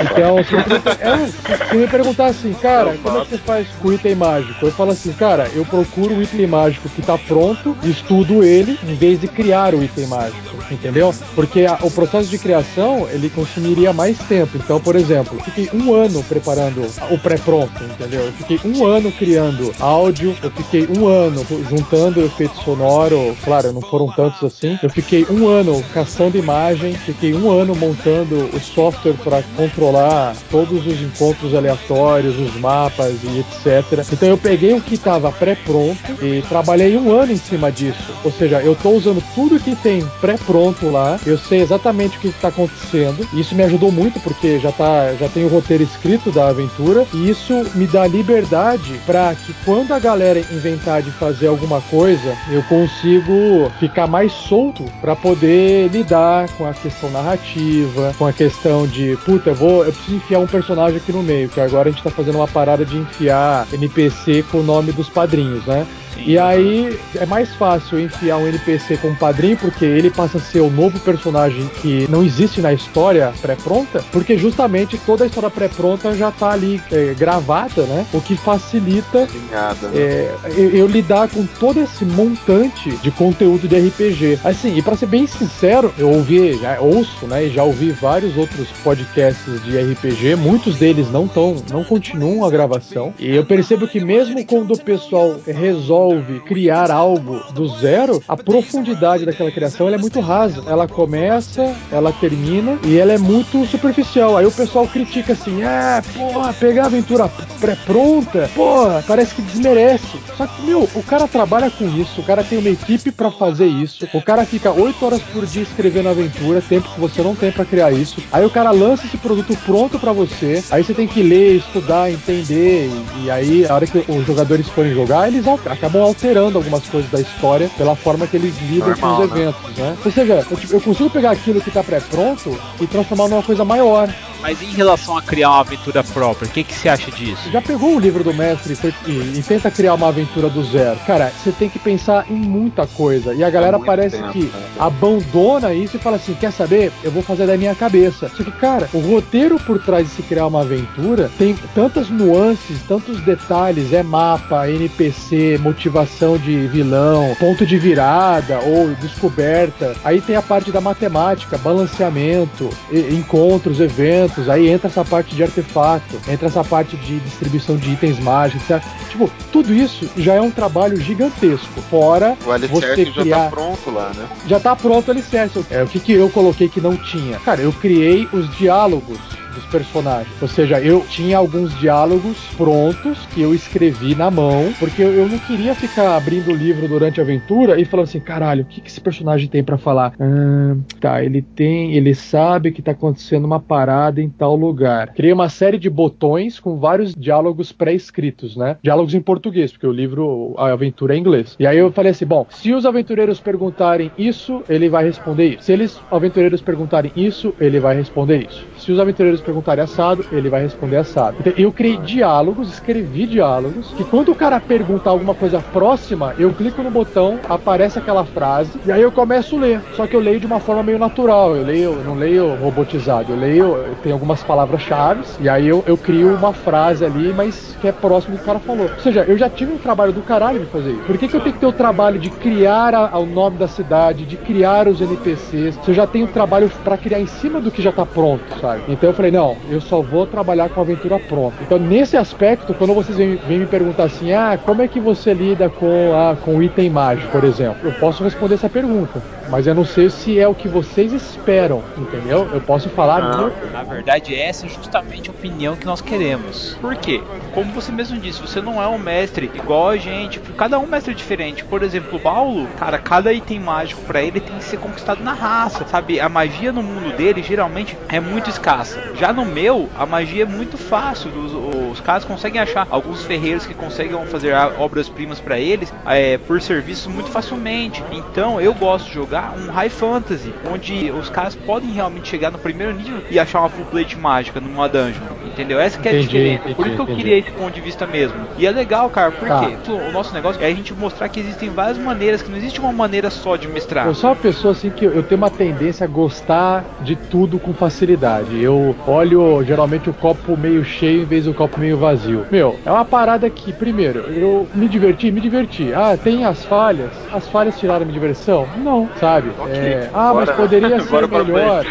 Então, se, é, se me perguntar assim, cara, como é que você faz com item mágico? Eu falo assim, cara, eu procuro o item mágico que tá pronto, estudo ele, em vez de criar o item mágico, entendeu? Porque a, o processo de criação, ele consumiria mais tempo. Então, por exemplo, eu fiquei um ano preparando o pré-pronto, entendeu? Eu fiquei um ano criando áudio, eu fiquei um ano juntando efeito sonoro, claro, não foram tantos assim. Eu fiquei um ano caçando imagem, fiquei um ano montando o software para controlar todos os encontros aleatórios, os mapas e etc. Então eu peguei o que estava pré-pronto e trabalhei um ano em cima disso. Ou seja, eu estou usando tudo que tem pré-pronto lá, eu sei exatamente o que está acontecendo. Isso me ajudou muito porque já tá, já tem o roteiro escrito da aventura e isso me dá liberdade para que quando a galera inventar de fazer alguma coisa, eu consigo ficar mais solto para poder lidar com a questão narrativa, com a questão de, puta, eu vou, eu preciso enfiar um personagem aqui no meio, que agora a gente tá fazendo uma parada de enfiar NPC com o nome dos padrinhos, né? e aí é mais fácil enfiar um NPC com um padrinho, porque ele passa a ser o novo personagem que não existe na história pré-pronta, porque justamente toda a história pré-pronta já tá ali é, gravada, né? O que facilita Obrigado, né? é, eu, eu lidar com todo esse montante de conteúdo de RPG. Assim, e para ser bem sincero, eu ouvi, já ouço, né? E já ouvi vários outros podcasts de RPG, muitos deles não tão, não continuam a gravação. E eu percebo que mesmo quando o pessoal resolve resolve criar algo do zero, a profundidade daquela criação é muito rasa. Ela começa, ela termina e ela é muito superficial. Aí o pessoal critica assim: ah, porra, pegar a aventura pré-pronta, porra, parece que desmerece. Só que, meu, o cara trabalha com isso, o cara tem uma equipe para fazer isso, o cara fica 8 horas por dia escrevendo aventura, tempo que você não tem para criar isso. Aí o cara lança esse produto pronto para você, aí você tem que ler, estudar, entender, e, e aí a hora que os jogadores forem jogar, eles acabam alterando algumas coisas da história pela forma que eles lidam Normal, com os né? eventos, né? Ou seja, eu, tipo, eu consigo pegar aquilo que tá pré-pronto e transformar numa coisa maior. Mas em relação a criar uma aventura própria, o que, que você acha disso? Já pegou o livro do mestre e, foi- e- e tenta criar uma aventura do zero? Cara, você tem que pensar em muita coisa. E a galera muito parece tempo, que né? abandona isso e fala assim: quer saber? Eu vou fazer da minha cabeça. Só que, cara, o roteiro por trás de se criar uma aventura tem tantas nuances, tantos detalhes: é mapa, NPC, motivação de vilão, ponto de virada ou descoberta. Aí tem a parte da matemática, balanceamento, e- encontros, eventos. Aí entra essa parte de artefato, entra essa parte de distribuição de itens mágicos, etc. Tipo, tudo isso já é um trabalho gigantesco. Fora O você já criar tá pronto lá, né? já tá pronto o alicerce. É, o que, que eu coloquei que não tinha? Cara, eu criei os diálogos dos personagens. Ou seja, eu tinha alguns diálogos prontos que eu escrevi na mão, porque eu, não queria ficar abrindo o livro durante a aventura e falando assim, caralho, o que, que esse personagem tem pra falar? Ah, tá, ele tem, ele sabe que tá acontecendo uma parada em tal lugar. Criei uma série de botões com vários diálogos pré-escritos, né? Diálogos em português, porque o livro, a aventura é em inglês. E aí eu falei assim, bom, se os aventureiros perguntarem isso, ele vai responder isso. Se eles aventureiros perguntarem isso, ele vai responder isso. Se os aventureiros perguntarem assado, ele vai responder assado. Então, eu criei diálogos, escrevi diálogos, que quando o cara perguntar alguma coisa próxima, eu clico no botão, aparece aquela frase, e aí eu começo a ler. Só que eu leio de uma forma meio natural, eu leio, não leio robotizado, eu leio, tenho algumas palavras-chave, e aí eu, eu crio uma frase ali, mas que é próximo do que o cara falou. Ou seja, eu já tive um trabalho do caralho de fazer isso. Por que, que eu tenho que ter o trabalho de criar a- o nome da cidade, de criar os NPCs, se eu já tenho trabalho pra criar em cima do que já tá pronto, sabe? Então eu falei, não, eu só vou trabalhar com a aventura pronta. Então, nesse aspecto, quando vocês vêm, vêm me perguntar assim, ah, como é que você lida com, ah, com item mágico, por exemplo? Eu posso responder essa pergunta, mas eu não sei se é o que vocês esperam, entendeu? Eu posso falar a minha Na verdade, essa é justamente a opinião que nós queremos. Por quê? Como você mesmo disse, você não é um mestre igual a gente. Cada um mestre é diferente. Por exemplo, o Paulo, cara, cada item mágico pra ele tem que ser conquistado na raça, sabe? A magia no mundo dele geralmente é muito escassa. Já no meu, a magia é muito fácil. Os, os caras conseguem achar alguns ferreiros que conseguem fazer obras-primas pra eles é, por serviço muito facilmente. Então, eu gosto de jogar um High Fantasy, onde os caras podem realmente chegar no primeiro nível e achar uma full plate mágica numa dungeon. Entendeu? Essa que é a Entendi, diferença. entendi, Por isso que eu entendi. queria esse ponto de vista mesmo. E é legal, cara, porque Tá. o nosso negócio é a gente mostrar que existem várias maneiras, que não existe uma maneira só de mestrar. Eu sou uma pessoa assim que eu, eu tenho uma tendência a gostar de tudo com facilidade. Eu olho geralmente o copo meio cheio em vez do copo meio vazio. Meu, é uma parada que, primeiro, eu me diverti, me diverti. Ah, tem as falhas? As falhas tiraram minha diversão? Não, sabe? Ok, É, ah, mas poderia ser melhor.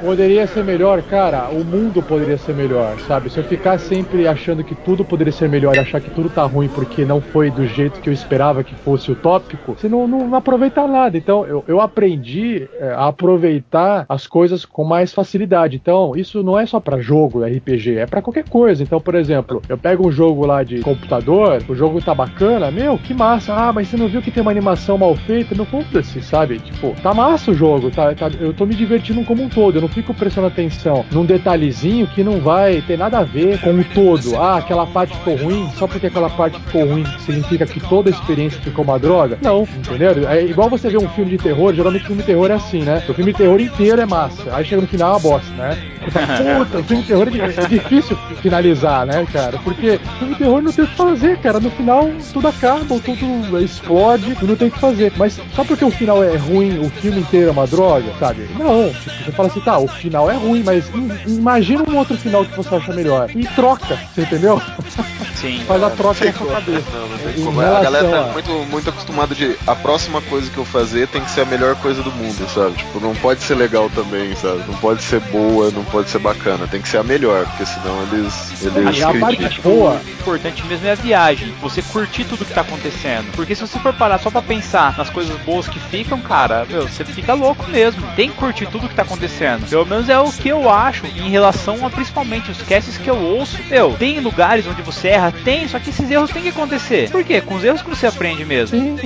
Poderia ser melhor, cara. O mundo poderia ser melhor, sabe? Se eu ficar sempre achando que tudo poderia ser melhor e achar que tudo tá ruim porque não foi do jeito que eu esperava que fosse utópico, você não, não, não aproveita nada. Então, eu, eu aprendi é, a aproveitar as coisas com mais facilidade. Então, isso isso não é só para jogo, RPG, é para qualquer coisa. Então, por exemplo, eu pego um jogo lá de computador, o jogo tá bacana, meu, que massa. Ah, mas você não viu que tem uma animação mal feita? Não foda-se, sabe? Tipo, tá massa o jogo, tá, tá, eu tô me divertindo como um todo, eu não fico prestando atenção num detalhezinho que não vai ter nada a ver com o todo. Ah, aquela parte ficou ruim, só porque aquela parte ficou ruim significa que toda a experiência ficou uma droga? Não, entendeu? É igual você ver um filme de terror, geralmente filme de terror é assim, né? O filme de terror inteiro é massa, aí chega no final é uma bosta, né? Puta, o filme de terror é difícil finalizar, né, cara? Porque o filme de terror não tem o que fazer, cara. No final tudo acaba, tudo explode e não tem o que fazer. Mas só porque o final é ruim, o filme inteiro é uma droga, sabe? Não. Tipo, você fala assim, tá, o final é ruim, mas imagina um outro final que você acha melhor. E troca, você entendeu? Sim. Faz a troca na sua cabeça. Não, não tem como. A galera tá muito, muito acostumada de a próxima coisa que eu fazer tem que ser a melhor coisa do mundo, sabe? Tipo, não pode ser legal também, sabe? Não pode ser boa, não pode ser bacana. Tem que ser a melhor, porque senão eles. eles a parte boa. O importante mesmo é a viagem. Você curtir tudo que tá acontecendo. Porque se você for parar só pra pensar nas coisas boas que ficam, cara, meu, você fica louco mesmo. Tem que curtir tudo que tá acontecendo. Pelo menos é o que eu acho em relação a principalmente os casts que eu ouço. Meu, tem lugares onde você erra? Tem, só que esses erros tem que acontecer. Por quê? Com os erros que você aprende mesmo. Sim,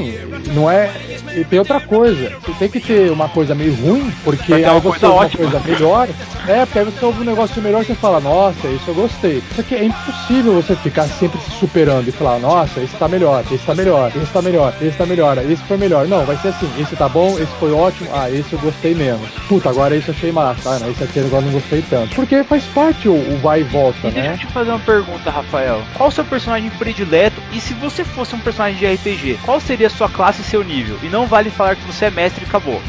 não é. E tem outra coisa. Você tem que ter uma coisa meio ruim, porque aí uma você coisa uma ótima. coisa melhor. É, porque aí você ouve um negócio melhor e você fala, nossa, isso eu gostei. Só que é impossível você ficar sempre se superando e falar, nossa, esse tá melhor, esse tá melhor, esse tá melhor, esse tá melhor, esse foi melhor. Não, vai ser assim, esse tá bom, esse foi ótimo, ah, esse eu gostei menos. Puta, agora esse eu achei massa, ah, não, esse aqui agora eu não gostei tanto. Porque faz parte o, o vai e volta, E deixa eu né? te fazer uma pergunta, Rafael. Qual o seu personagem predileto? E se você fosse um personagem de RPG, qual seria a sua classe e seu nível? E não vale falar que você é mestre e acabou.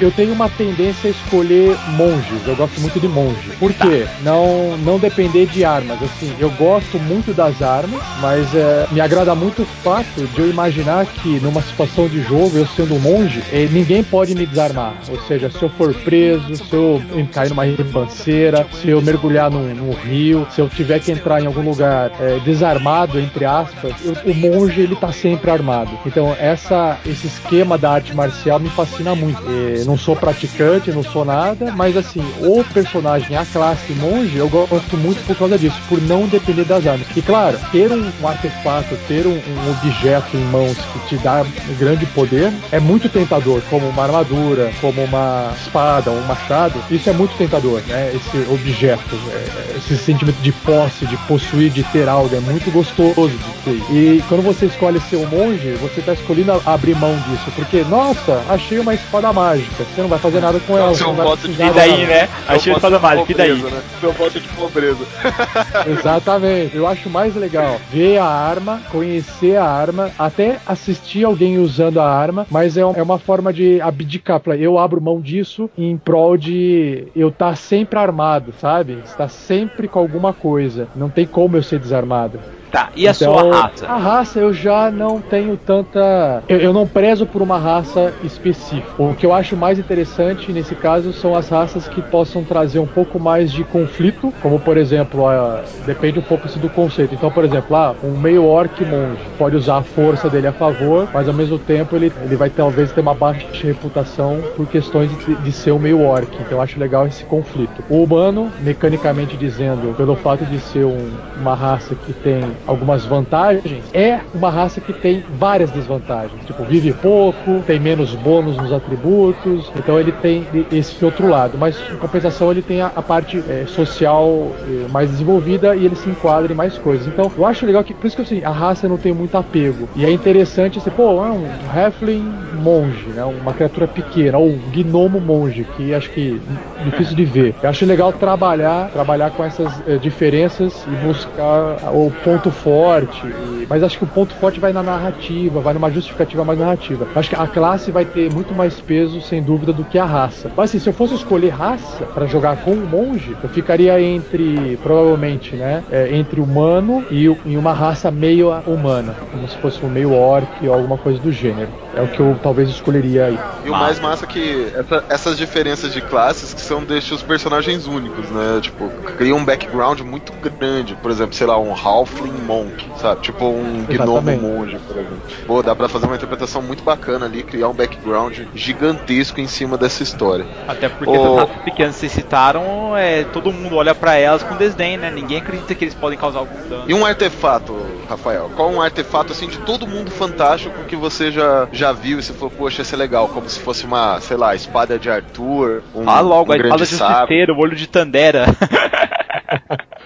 Eu tenho uma tendência a escolher monges. Eu gosto muito de monge. Por quê? Não, não depender de armas. Assim, eu gosto muito das armas, mas é, me agrada muito o fato de eu imaginar que numa situação de jogo, eu sendo um monge, eh, ninguém pode me desarmar. Ou seja, se eu for preso, se eu cair numa ribanceira, se eu mergulhar num, num rio, se eu tiver que entrar em algum lugar eh, desarmado, entre aspas, eu- o monge ele tá sempre armado. Então essa, esse esquema da arte marcial me fascina muito. Eh, não sou praticante, não sou nada, mas assim, o personagem, a classe monge, eu gosto muito por causa disso, por não depender das armas. E claro, ter um, um artefato, ter um, um objeto em mãos que te dá um grande poder é muito tentador, como uma armadura, como uma espada, um machado. Isso é muito tentador, né? Esse objeto, é, esse sentimento de posse, de possuir, de ter algo, é muito gostoso de ter. E quando você escolhe ser um monge, você está escolhendo abrir mão disso, porque, nossa, achei uma espada mágica, você não vai fazer nada com ela. Você não vai E daí, dela. né? Achei a espada mágica, e daí? Pobreza, né? Seu voto de pobreza. Exatamente. Eu acho mais legal ver a arma, conhecer a arma, até assistir alguém usando a arma, mas é, um- é uma forma de abdicar. Eu abro mão disso em prol de eu estar sempre armado, sabe? Estar sempre com alguma coisa. Não tem como eu ser desarmado. Tá, e a Então, sua raça? A raça eu já não tenho tanta. Eu, eu não prezo por uma raça específica. O que eu acho mais interessante nesse caso são as raças que possam trazer um pouco mais de conflito, como por exemplo, a- depende um pouco assim, do conceito. Então, por exemplo, ah, um meio orc monge pode usar a força dele a favor, mas ao mesmo tempo ele, ele vai talvez ter uma baixa reputação por questões de, de ser um meio orc. Então eu acho legal esse conflito. O humano, mecanicamente dizendo, pelo fato de ser um- uma raça que tem algumas vantagens, é uma raça que tem várias desvantagens. Tipo, vive pouco, tem menos bônus nos atributos, então ele tem esse outro lado. Mas em compensação ele tem a, a parte eh, social eh, mais desenvolvida e ele se enquadra em mais coisas. Então eu acho legal que, por isso que assim, a raça não tem muito apego. E é interessante assim, pô, é um Halfling monge, né? Uma criatura pequena, ou um gnomo monge, que acho que difícil de ver. Eu acho legal trabalhar, trabalhar com essas eh, diferenças e buscar o ponto forte. e- mas acho que o ponto forte vai na narrativa, vai numa justificativa mais narrativa. Acho que a classe vai ter muito mais peso, sem dúvida, do que a raça. Mas assim, se eu fosse escolher raça para jogar com um monge, eu ficaria entre, provavelmente, né, eh, entre humano e, e uma raça meio humana, como se fosse um meio orc ou alguma coisa do gênero. É o que eu talvez escolheria aí. E o mais massa é que essa- essas diferenças de classes que são deixam os personagens únicos, né? Tipo, cria um background muito grande. Por exemplo, sei lá, um Halfling monk, sabe? Tipo um gnomo monge, por exemplo. Pô, dá pra fazer uma interpretação muito bacana ali, criar um background gigantesco em cima dessa história. Até porque oh, essas raças pequenas que vocês citaram, é, todo mundo olha para elas com desdém, né? Ninguém acredita que eles podem causar algum dano. E um artefato, Rafael? Qual um artefato assim de todo mundo fantástico que você já, já viu e você falou, poxa, esse é legal, como se fosse uma, sei lá, espada de Arthur, um, ah, logo, um a espada de justiceiro, o olho de Tandera.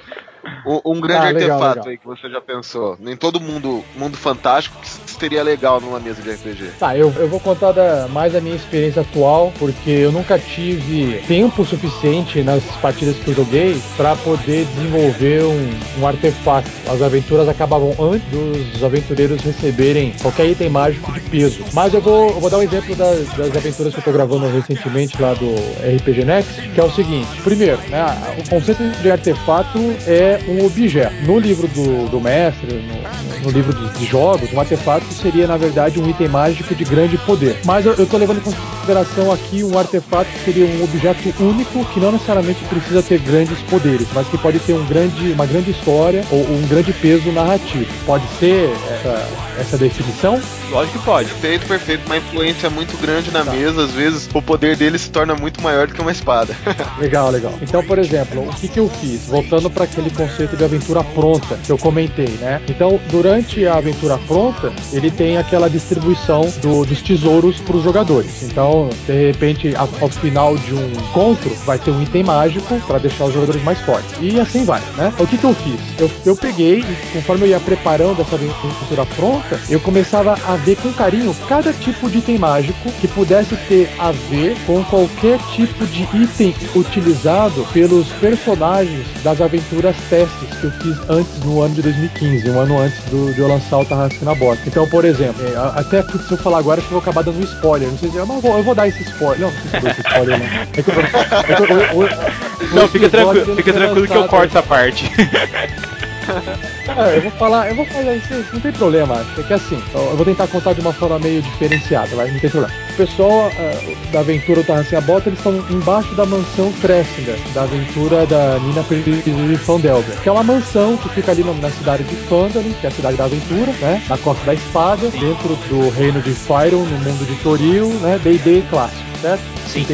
Um, um grande ah, legal, artefato legal. aí que você já pensou. Nem todo mundo, mundo fantástico que seria legal numa mesa de RPG. Tá, eu, eu vou contar da, mais a minha experiência atual, porque eu nunca tive tempo suficiente nas partidas que eu joguei para poder desenvolver um, um artefato. As aventuras acabavam antes dos aventureiros receberem qualquer item mágico de peso. Mas eu vou, eu vou dar um exemplo das, das aventuras que eu tô gravando recentemente lá do RPG Next, que é o seguinte. Primeiro, né, o conceito de artefato é um objeto. No livro do, do mestre, no, no livro de, de jogos, um artefato seria, na verdade, um item mágico de grande poder. Mas eu, eu tô levando em consideração aqui um artefato que seria um objeto único que não necessariamente precisa ter grandes poderes, mas que pode ter um grande, uma grande história ou um grande peso narrativo. Pode ser essa, essa definição? Lógico que pode. Perfeito, perfeito. Uma influência muito grande na tá. mesa, às vezes o poder dele se torna muito maior do que uma espada. legal, legal. Então, por exemplo, o que, que eu fiz? Voltando para aquele conceito de aventura pronta que eu comentei, né? Então, durante a aventura pronta, ele tem aquela distribuição do, dos tesouros para os jogadores. Então, de repente, ao, final de um encontro, vai ter um item mágico para deixar os jogadores mais fortes. E assim vai, né? O que, que eu fiz? Eu, eu peguei, conforme eu ia preparando essa aventura pronta, eu começava a ver com carinho cada tipo de item mágico que pudesse ter a ver com qualquer tipo de item utilizado pelos personagens das aventuras testes que eu fiz antes no ano de 2015, um ano antes do, de eu lançar o Tarrasque na Bota. Então, por exemplo, é, até se eu falar agora, acho que eu vou acabar dando um spoiler. Não sei se eu, não, vou, eu vou dar esse spoiler. Não, não sei se eu dou esse spoiler, não. É que eu, eu, eu, não, fica tranquilo, fica tranquilo que eu corto essa parte. É, eu vou falar, eu vou falar isso, não tem problema. É que assim, eu vou tentar contar de uma forma meio diferenciada, mas não tem problema. O pessoal uh, da aventura do Tarracinha Bota, eles estão embaixo da mansão Tressinger, da aventura da Nina Perdida de Fandelver, que é uma mansão que fica ali na, cidade de Phandalin, que é a cidade da aventura, né? Na Costa da Espada, dentro do reino de Fyron, no mundo de Toril, né? D&D clássico certo? Sim.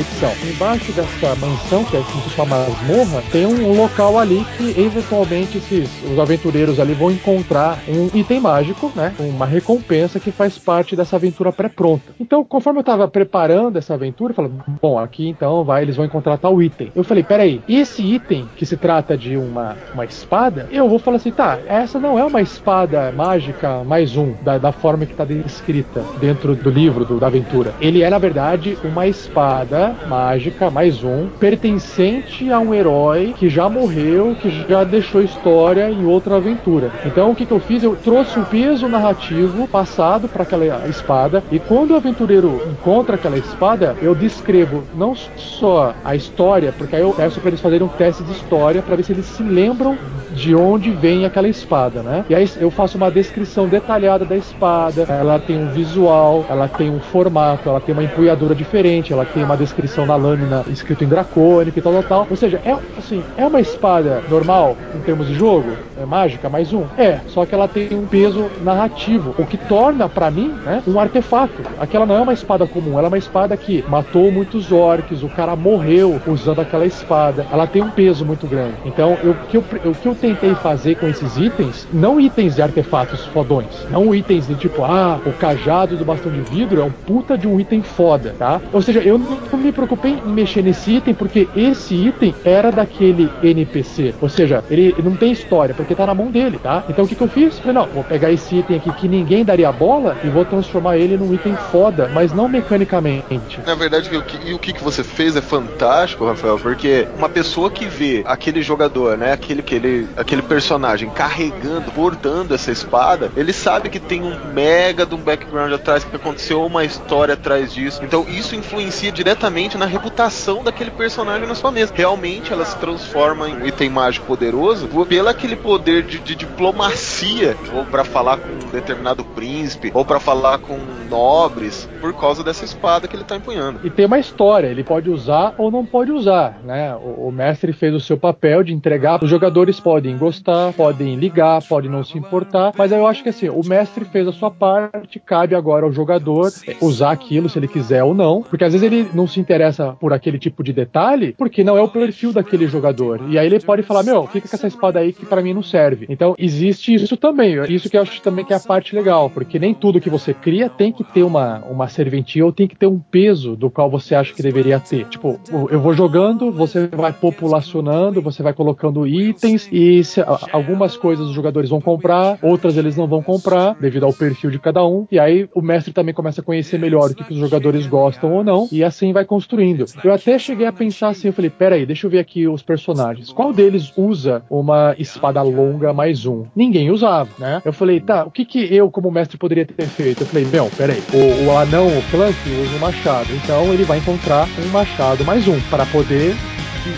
Embaixo dessa mansão, que é como se uma masmorra, tem um, local ali que eventualmente esses, os aventureiros ali vão encontrar um item mágico, né? Uma recompensa que faz parte dessa aventura pré-pronta. Então, conforme eu tava preparando essa aventura, eu falei, bom, aqui então vai, eles vão encontrar tal item. Eu falei, peraí, esse item que se trata de uma, uma espada, eu vou falar assim, tá, essa não é uma espada mágica mais um, da, da forma que tá descrita dentro do livro do, da aventura. Ele é, na verdade, uma espada espada mágica, mais um, pertencente a um herói que já morreu, que já deixou história em outra aventura. Então o que, que eu fiz? Eu trouxe um peso narrativo passado para aquela espada, e quando o aventureiro encontra aquela espada, eu descrevo não só a história, porque aí eu peço para eles fazerem um teste de história para ver se eles se lembram de onde vem aquela espada, né? E aí eu faço uma descrição detalhada da espada, ela tem um visual, ela tem um formato, ela tem uma empunhadura diferente ela tem uma descrição na lâmina escrito em dracônico e tal, tal, tal. Ou seja, é assim, é uma espada normal em termos de jogo, é mágica, mais um. É, só que ela tem um peso narrativo, o que torna para mim, né, um artefato. Aquela não é uma espada comum, ela é uma espada que matou muitos orcs, o cara morreu usando aquela espada. Ela tem um peso muito grande. Então, o, que eu, que eu tentei fazer com esses itens, não itens de artefatos fodões, não itens de tipo, ah, o cajado do bastão de vidro é um puta de um item foda, tá? Ou seja, seja, eu não me preocupei em mexer nesse item porque esse item era daquele NPC. Ou seja, ele não tem história porque tá na mão dele, tá? Então o que, que eu fiz? Falei, não, vou pegar esse item aqui que ninguém daria bola e vou transformar ele num item foda, mas não mecanicamente. Na verdade, o que, o que, que você fez é fantástico, Rafael, porque uma pessoa que vê aquele jogador, né, aquele, aquele, aquele personagem carregando, portando essa espada, ele sabe que tem um mega de um background atrás, que aconteceu uma história atrás disso. Então isso influencia influencia diretamente na reputação daquele personagem na sua mesa. Realmente ela se transforma em um item mágico poderoso pelo aquele poder de, de diplomacia, ou para falar com um determinado príncipe, ou para falar com nobres por causa dessa espada que ele tá empunhando. E tem uma história, ele pode usar ou não pode usar, né? O, o mestre fez o seu papel de entregar, os jogadores podem gostar, podem ligar, podem não se importar, mas eu acho que assim, o mestre fez a sua parte, cabe agora ao jogador usar aquilo se ele quiser ou não, porque às vezes ele não se interessa por aquele tipo de detalhe, porque não é o perfil daquele jogador. E aí ele pode falar: "Meu, fica com essa espada aí que para mim não serve". Então, existe isso também. Isso que eu acho também que é a parte legal, porque nem tudo que você cria tem que ter uma uma serventia ou tem que ter um peso do qual você acha que deveria ter. Tipo, eu vou jogando, você vai populacionando, você vai colocando itens e se, algumas coisas os jogadores vão comprar, outras eles não vão comprar devido ao perfil de cada um. E aí o mestre também começa a conhecer melhor o que, que os jogadores gostam ou não e assim vai construindo. Eu até cheguei a pensar assim, eu falei, peraí, deixa eu ver aqui os personagens. Qual deles usa uma espada longa mais um? Ninguém usava, né? Eu falei, tá, o que que eu como mestre poderia ter feito? Eu falei, não, peraí, o, o anão, o Clank usa um machado, então ele vai encontrar um machado mais um para poder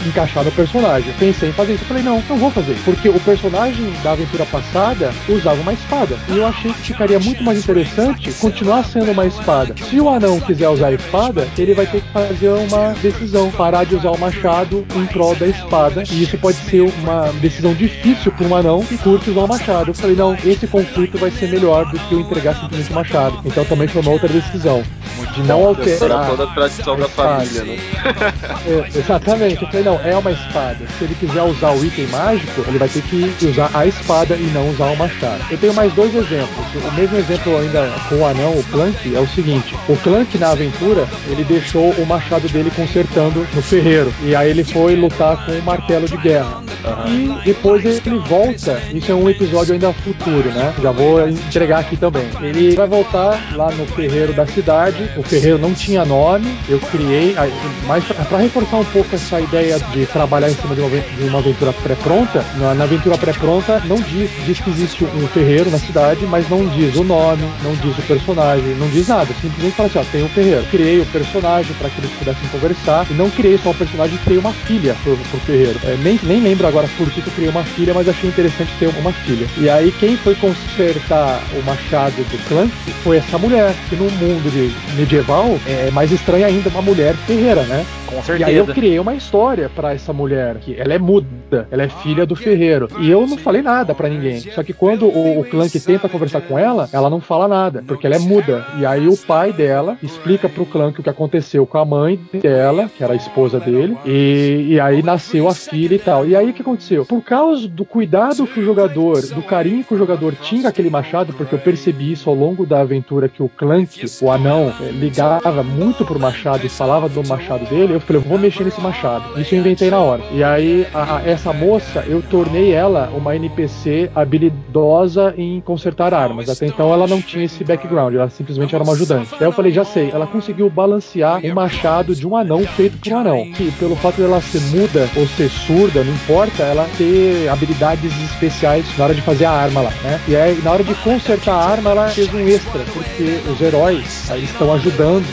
encaixar no personagem. Pensei em fazer isso. Eu falei, não, não vou fazer. Porque o personagem da aventura passada usava uma espada. E eu achei que ficaria muito mais interessante continuar sendo uma espada. Se o anão quiser usar a espada, ele vai ter que fazer uma decisão. Parar de usar o machado em prol da espada. E isso pode ser uma decisão difícil para um anão que curte usar o machado. Eu falei, não, esse conflito vai ser melhor do que eu entregar simplesmente o machado. Então também foi uma outra decisão. De não alterar. toda a tradição da família, né? É, exatamente. Falei, não, é uma espada. Se ele quiser usar o item mágico, ele vai ter que usar a espada e não usar o machado. Eu tenho mais dois exemplos. O mesmo exemplo ainda com o anão, o Clank, é o seguinte: o Clank na aventura, ele deixou o machado dele consertando no ferreiro. E aí ele foi lutar com o martelo de guerra. E depois ele volta. Isso é um episódio ainda futuro, né? Já vou entregar aqui também. Ele vai voltar lá no ferreiro da cidade. O ferreiro não tinha nome. Eu criei, mas para reforçar um pouco essa ideia de trabalhar em cima de uma, de uma aventura pré-pronta, na, na, aventura pré-pronta não diz, diz que existe um ferreiro na cidade, mas não diz o nome, não diz o personagem, não diz nada. Simplesmente fala assim: ó, tem um ferreiro. Criei o personagem para que eles pudessem conversar e não criei só o personagem, criei uma filha pro, pro ferreiro. É, nem, nem lembro agora por que eu criei uma filha, mas achei interessante ter uma filha. E aí quem foi consertar o machado do Clank foi essa mulher, que no mundo medieval é mais estranha ainda uma mulher ferreira, né? Com certeza. E aí eu criei uma história para essa mulher, que ela é muda, ela é filha do ferreiro. E eu não falei nada para ninguém. Só que quando o, o Clank tenta conversar com ela, ela não fala nada, porque ela é muda. E aí o pai dela explica pro Clank o que aconteceu com a mãe dela, que era a esposa dele, e, e aí nasceu a filha e tal. E aí o que aconteceu? Por causa do cuidado que o jogador, do carinho que o jogador tinha aquele machado, porque eu percebi isso ao longo da aventura que o Clank, o anão, ligava muito pro machado e falava do machado dele, eu falei, eu vou mexer nesse machado. Isso eu inventei na hora. E aí, a, essa moça, eu tornei ela uma NPC habilidosa em consertar armas. Até então ela não tinha esse background, ela simplesmente era uma ajudante. Aí eu falei, já sei, ela conseguiu balancear um machado de um anão feito por um anão. Que pelo fato dela ser muda ou ser surda, não importa, ela ter habilidades especiais na hora de fazer a arma lá, né? E aí, na hora de consertar a arma, ela fez um extra, porque os heróis aí, estão ajudando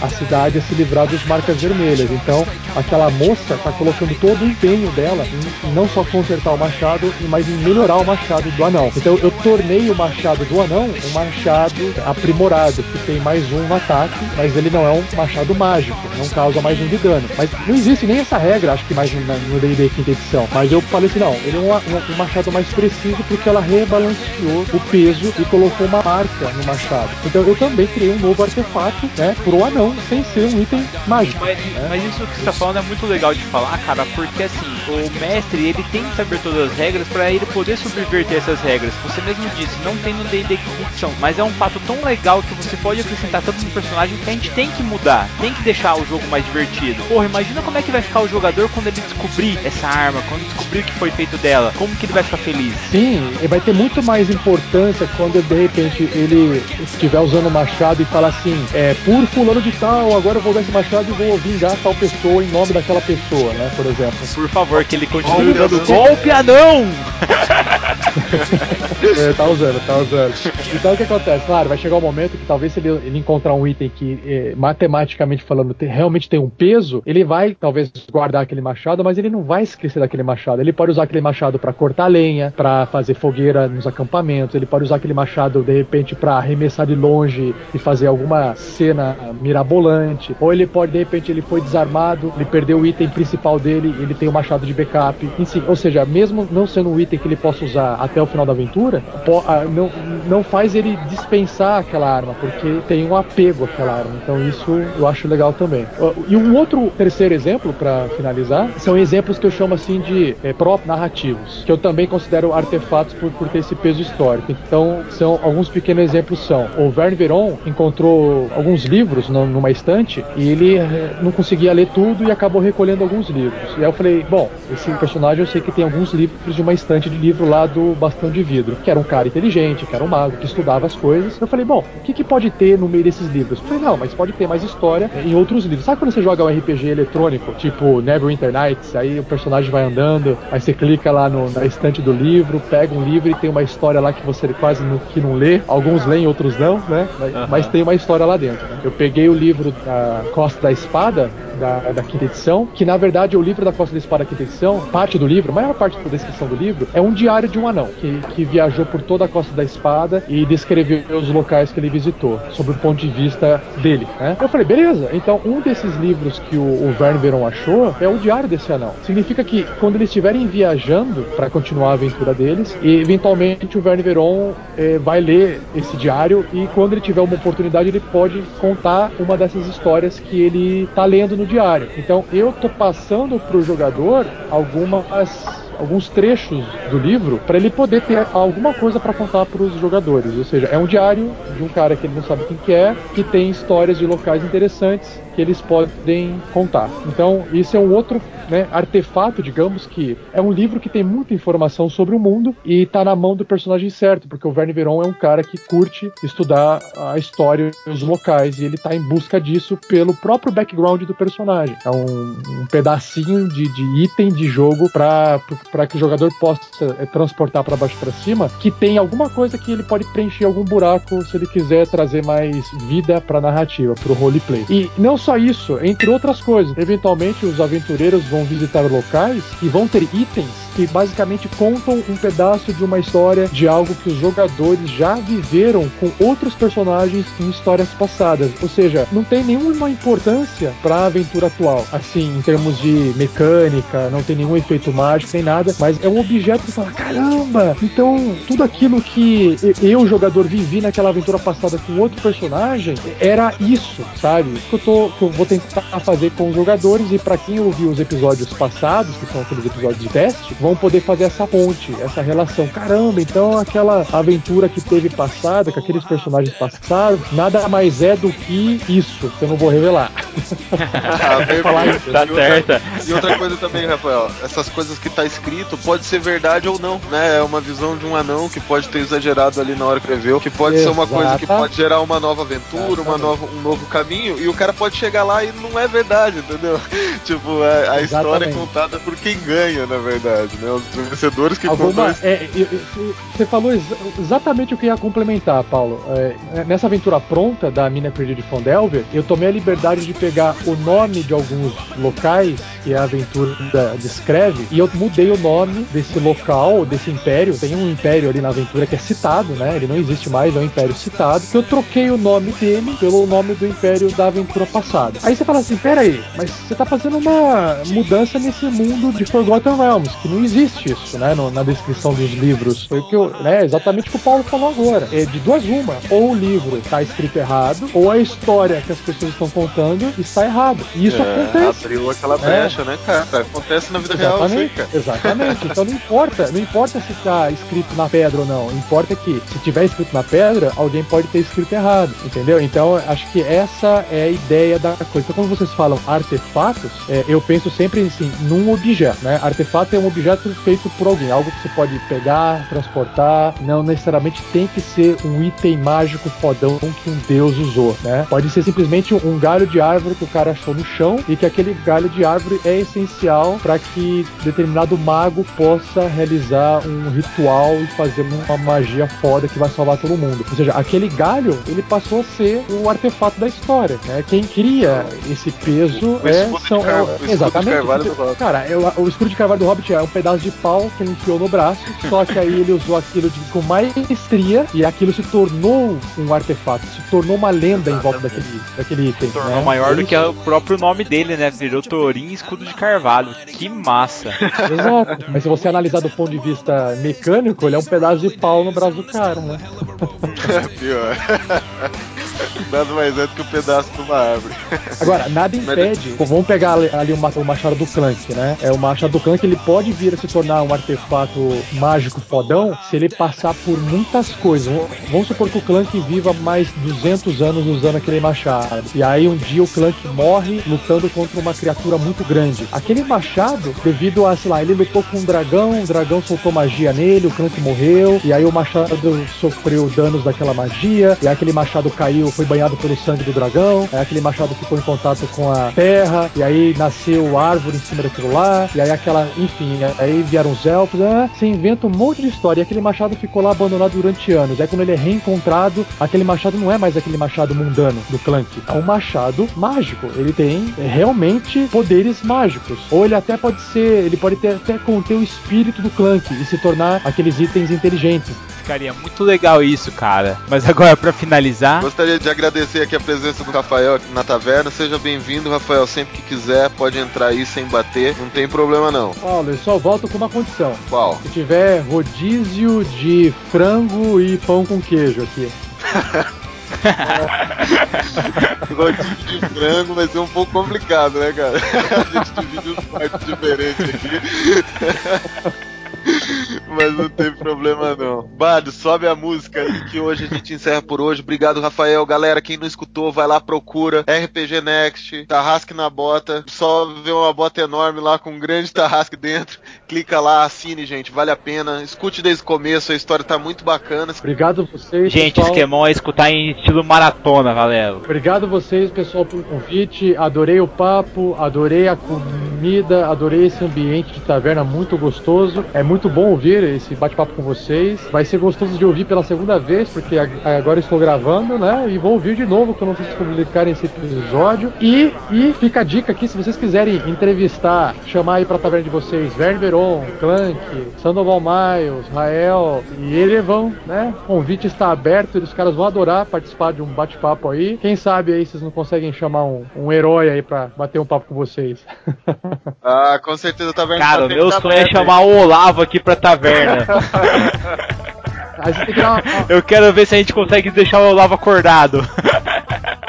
a cidade a se livrar dos marcas vermelhas. Então, aquela moça está colocando todo o empenho dela em, não só consertar o machado, mas em melhorar o machado do anão. Então, eu tornei o machado do anão um machado aprimorado, que tem mais um ataque, mas ele não é um machado mágico, não causa mais um de dano. Mas não existe nem essa regra, acho que mais no D&D quinta edição. Mas eu falei assim, não, ele é um, um, um machado mais preciso porque ela rebalanceou o peso e colocou uma marca no machado. Então, eu também criei um novo artefato, né, pro anão, sem ser um item mágico. Mas, né? mas isso que você tá falando é muito legal de falar, cara, porque assim, o mestre ele tem que saber todas as regras para ele poder subverter essas regras. Você mesmo disse, não tem no D&D edição, mas é um fato tão legal que você pode acrescentar tanto no personagem que a gente tem que mudar, tem que deixar o jogo mais divertido. Porra, imagina como é que vai ficar o jogador quando ele descobrir essa arma, quando descobrir o que foi feito dela, como que ele vai ficar feliz. Sim, vai ter muito mais importância quando de repente ele estiver usando o machado e falar assim, é, por fulano de tal, agora eu vou dar esse machado e vou vingar tal pessoa em nome daquela pessoa, né? Por exemplo. Por favor, que ele continue dando golpe anão! é, tá usando, tá usando. Então o que acontece? Claro, vai chegar um momento que talvez se ele, ele encontrar um item que, é, matematicamente falando, tem, realmente tem um peso, ele vai talvez guardar aquele machado, mas ele não vai esquecer daquele machado. Ele pode usar aquele machado para cortar lenha, para fazer fogueira nos acampamentos, ele pode usar aquele machado de repente para arremessar de longe e fazer alguma cena mirabolante, ou ele pode de repente ele foi desarmado, ele perdeu o item principal dele, ele tem o machado de backup. Enfim, ou seja, mesmo não sendo um item que ele possa usar até o final da aventura, não, não faz ele dispensar aquela arma, porque tem um apego àquela arma. Então isso eu acho legal também. E um outro terceiro exemplo, para finalizar, são exemplos que eu chamo assim de é, pró-narrativos, que eu também considero artefatos por, por ter esse peso histórico. Então, são alguns pequenos exemplos são, o Verne Veron encontrou alguns livros numa estante e ele eh, não conseguia ler tudo e acabou recolhendo alguns livros. E aí eu falei, bom, esse personagem eu sei que tem alguns livros de uma estante de livro lá do Bastão de Vidro, que era um cara inteligente, que era um mago, que estudava as coisas. Eu falei, bom, o que, que pode ter no meio desses livros? Eu falei, não, mas pode ter mais história em outros livros. Sabe quando você joga um RPG eletrônico, tipo Neverwinter Nights, aí o personagem vai andando, aí você clica lá no, na estante do livro, pega um livro e tem uma história lá que você quase não, que não lê. Alguns leem, outros não, né? Mas, uhum. mas tem uma história lá dentro. Né? Eu peguei o livro da Costa da Espada, da, da quinta edição, que na verdade o livro da Costa da Espada quinta edição, parte do livro, a maior parte da descrição do livro, é um diário de um anão que, que viajou por toda a Costa da Espada e descreveu os locais que ele visitou, sob o ponto de vista dele. Né? Eu falei, beleza, então um desses livros que o, o Verne Veron achou é o diário desse anão. Significa que quando eles estiverem viajando para continuar a aventura deles, e eventualmente o Verne Veron é, vai ler esse diário e quando ele tiver uma oportunidade ele pode contar uma dessas histórias que ele está lendo no diário. Então eu tô passando pro jogador algumas alguns trechos do livro para ele poder ter alguma coisa para contar para os jogadores. Ou seja, é um diário de um cara que ele não sabe quem que é, que tem histórias de locais interessantes que eles podem contar. Então, isso é um outro né, artefato, digamos, que é um livro que tem muita informação sobre o mundo e está na mão do personagem certo, porque o Verne Veron é um cara que curte estudar a história e os locais e ele está em busca disso pelo próprio background do personagem. É um, um pedacinho de, de, item de jogo para que o jogador possa é, transportar para baixo para cima, que tem alguma coisa que ele pode preencher algum buraco se ele quiser trazer mais vida para a narrativa, para o roleplay. E não só só isso, entre outras coisas. Eventualmente, os aventureiros vão visitar locais e vão ter itens que basicamente contam um pedaço de uma história de algo que os jogadores já viveram com outros personagens em histórias passadas. Ou seja, não tem nenhuma importância para a aventura atual. Assim, em termos de mecânica, não tem nenhum efeito mágico, nem nada, mas é um objeto que fala: caramba! Então, tudo aquilo que eu, jogador, vivi naquela aventura passada com outro personagem era isso, sabe? Eu, tô, que eu vou tentar fazer com os jogadores e para quem ouviu os episódios passados, que são aqueles episódios de teste, vão poder fazer essa ponte, essa relação. Caramba, então aquela aventura que teve passada, com aqueles personagens passados, nada mais é do que isso, que eu não vou revelar. ah, falar isso. Tá certa. E outra coisa também, Rafael, essas coisas que tá escrito pode ser verdade ou não, né? É uma visão de um anão que pode ter exagerado ali na hora que escreveu, que pode Exata. ser uma coisa que pode gerar uma nova aventura, uma nova, um novo caminho, e o cara pode chegar lá e não é verdade, entendeu? tipo, a, a história é contada por quem ganha, na verdade né? Os vencedores que Alguma, é, Você falou ex exatamente o que ia complementar, Paulo. É, nessa aventura pronta da Mina Perdida de Fondelver, eu tomei a liberdade de pegar o nome de alguns locais que a aventura descreve e eu mudei o nome desse local, desse império. Tem um império ali na aventura que é citado, né? Ele não existe mais, é um império citado. Que eu troquei o nome dele pelo nome do império da aventura passada. Aí você fala assim: pera aí, mas você tá fazendo uma mudança nesse mundo de Forgotten Realms, que não existe isso, né? No, na descrição dos livros. Foi o que eu, né, exatamente o que o Paulo falou agora. É de duas uma. Ou o livro está escrito errado, ou a história que as pessoas estão contando está errado. E isso é, acontece. Abriu aquela né? brecha, né, cara? Acontece na vida exatamente, real, cara. Exatamente. então não importa, não importa se está escrito na pedra ou não. Importa que se tiver escrito na pedra, alguém pode ter escrito errado, entendeu? Então acho que essa é a ideia da coisa. Então quando vocês falam artefatos, é, eu penso sempre assim, num objeto, né? Artefato é um objeto feito por alguém, algo que você pode pegar, transportar, não necessariamente tem que ser um item mágico fodão que um deus usou, né? Pode ser simplesmente um galho de árvore que o cara achou no chão e que aquele galho de árvore é essencial para que determinado mago possa realizar um ritual e fazer uma magia foda que vai salvar todo mundo. Ou seja, aquele galho ele passou a ser o artefato da história. Né? Quem esse peso O é, escudo de são, car- é- o escudo de exatamente. carvalho do Hobbit. Cara, é o, o escudo de carvalho do Hobbit é um pedaço de pau que ele enfiou no braço, só que aí ele usou aquilo de, com maestria e aquilo se tornou um artefato, se tornou uma lenda em volta daquele, daquele item. Tornou né? maior do que o próprio nome dele, né? Virou Torin Escudo de Carvalho. Que massa. Exato. Mas se você analisar do ponto de vista mecânico, ele é um pedaço de pau no braço do cara, né? Pior. Nada mais é do que um pedaço de uma árvore. Agora, nada impede. Pô, vamos pegar ali, o ma- o machado do Clank, né? É o machado do Clank, ele pode vir a se tornar um artefato mágico fodão se ele passar por muitas coisas. Vamos- Vamos supor que o Clank viva mais 200 anos usando aquele machado. E aí um dia o Clank morre lutando contra uma criatura muito grande. Aquele machado, devido a, sei lá, ele lutou com um dragão, o dragão soltou magia nele, o Clank morreu, e aí o machado sofreu danos daquela magia, e aí aquele machado caiu, foi banhado pelo sangue do dragão, aí aquele machado ficou em contato com a terra, e aí nasceu árvore em cima daquilo lá, e aí aquela, enfim, aí vieram os elfos, ah, você inventa um monte de história, e aquele machado ficou lá abandonado durante anos. Aí quando ele é reencontrado, aquele machado não é mais aquele machado mundano do Clank, é um machado mágico. Ele tem é, realmente poderes mágicos. Ou ele até pode ser, ele pode ter, até conter o espírito do Clank e se tornar aqueles itens inteligentes. Ficaria muito legal isso, cara. Mas agora, pra finalizar, Gostaria de agradecer aqui a presença do Rafael aqui na taverna. Seja bem-vindo, Rafael. Sempre que quiser, pode entrar aí sem bater. Não tem problema não. Paulo, eu só volto com uma condição. Qual? Se tiver rodízio de frango e pão com queijo aqui. Rodízio de frango vai ser um pouco complicado, né, cara? A gente divide uns quartos diferentes aqui. Mas não tem problema não. Bado, sobe a música que hoje a gente encerra por hoje. Obrigado, Rafael. Galera, quem não escutou, vai lá, procura. RPG Next, Tarrasque na bota. Só vê uma bota enorme lá com um grande Tarrasque dentro. Clica lá, assine, gente. Vale a pena. Escute desde o começo, a história tá muito bacana. Obrigado a vocês. gente, pessoal. esquemão é escutar em estilo maratona, galera. Obrigado a vocês, pessoal, pelo convite. Adorei o papo, adorei a comida, adorei esse ambiente de taverna muito gostoso. É muito bom ouvir esse bate-papo com vocês. Vai ser gostoso de ouvir pela segunda vez, porque ag- agora estou gravando, né? E vou ouvir de novo quando vocês publicarem esse episódio. E, e fica a dica aqui, se vocês quiserem entrevistar, chamar aí pra taverna de vocês, Verne Clank, Sandoval Miles, Rael e Erevão, né? O convite está aberto, os caras vão adorar participar de um bate-papo aí. Quem sabe aí vocês não conseguem chamar um, um herói aí pra bater um papo com vocês. Ah, com certeza tá vendo. Cara, o meu sonho é chamar o Olavo aqui pra taverna. aí você tem que dar uma, Eu quero ver se a gente consegue deixar o Olavo acordado.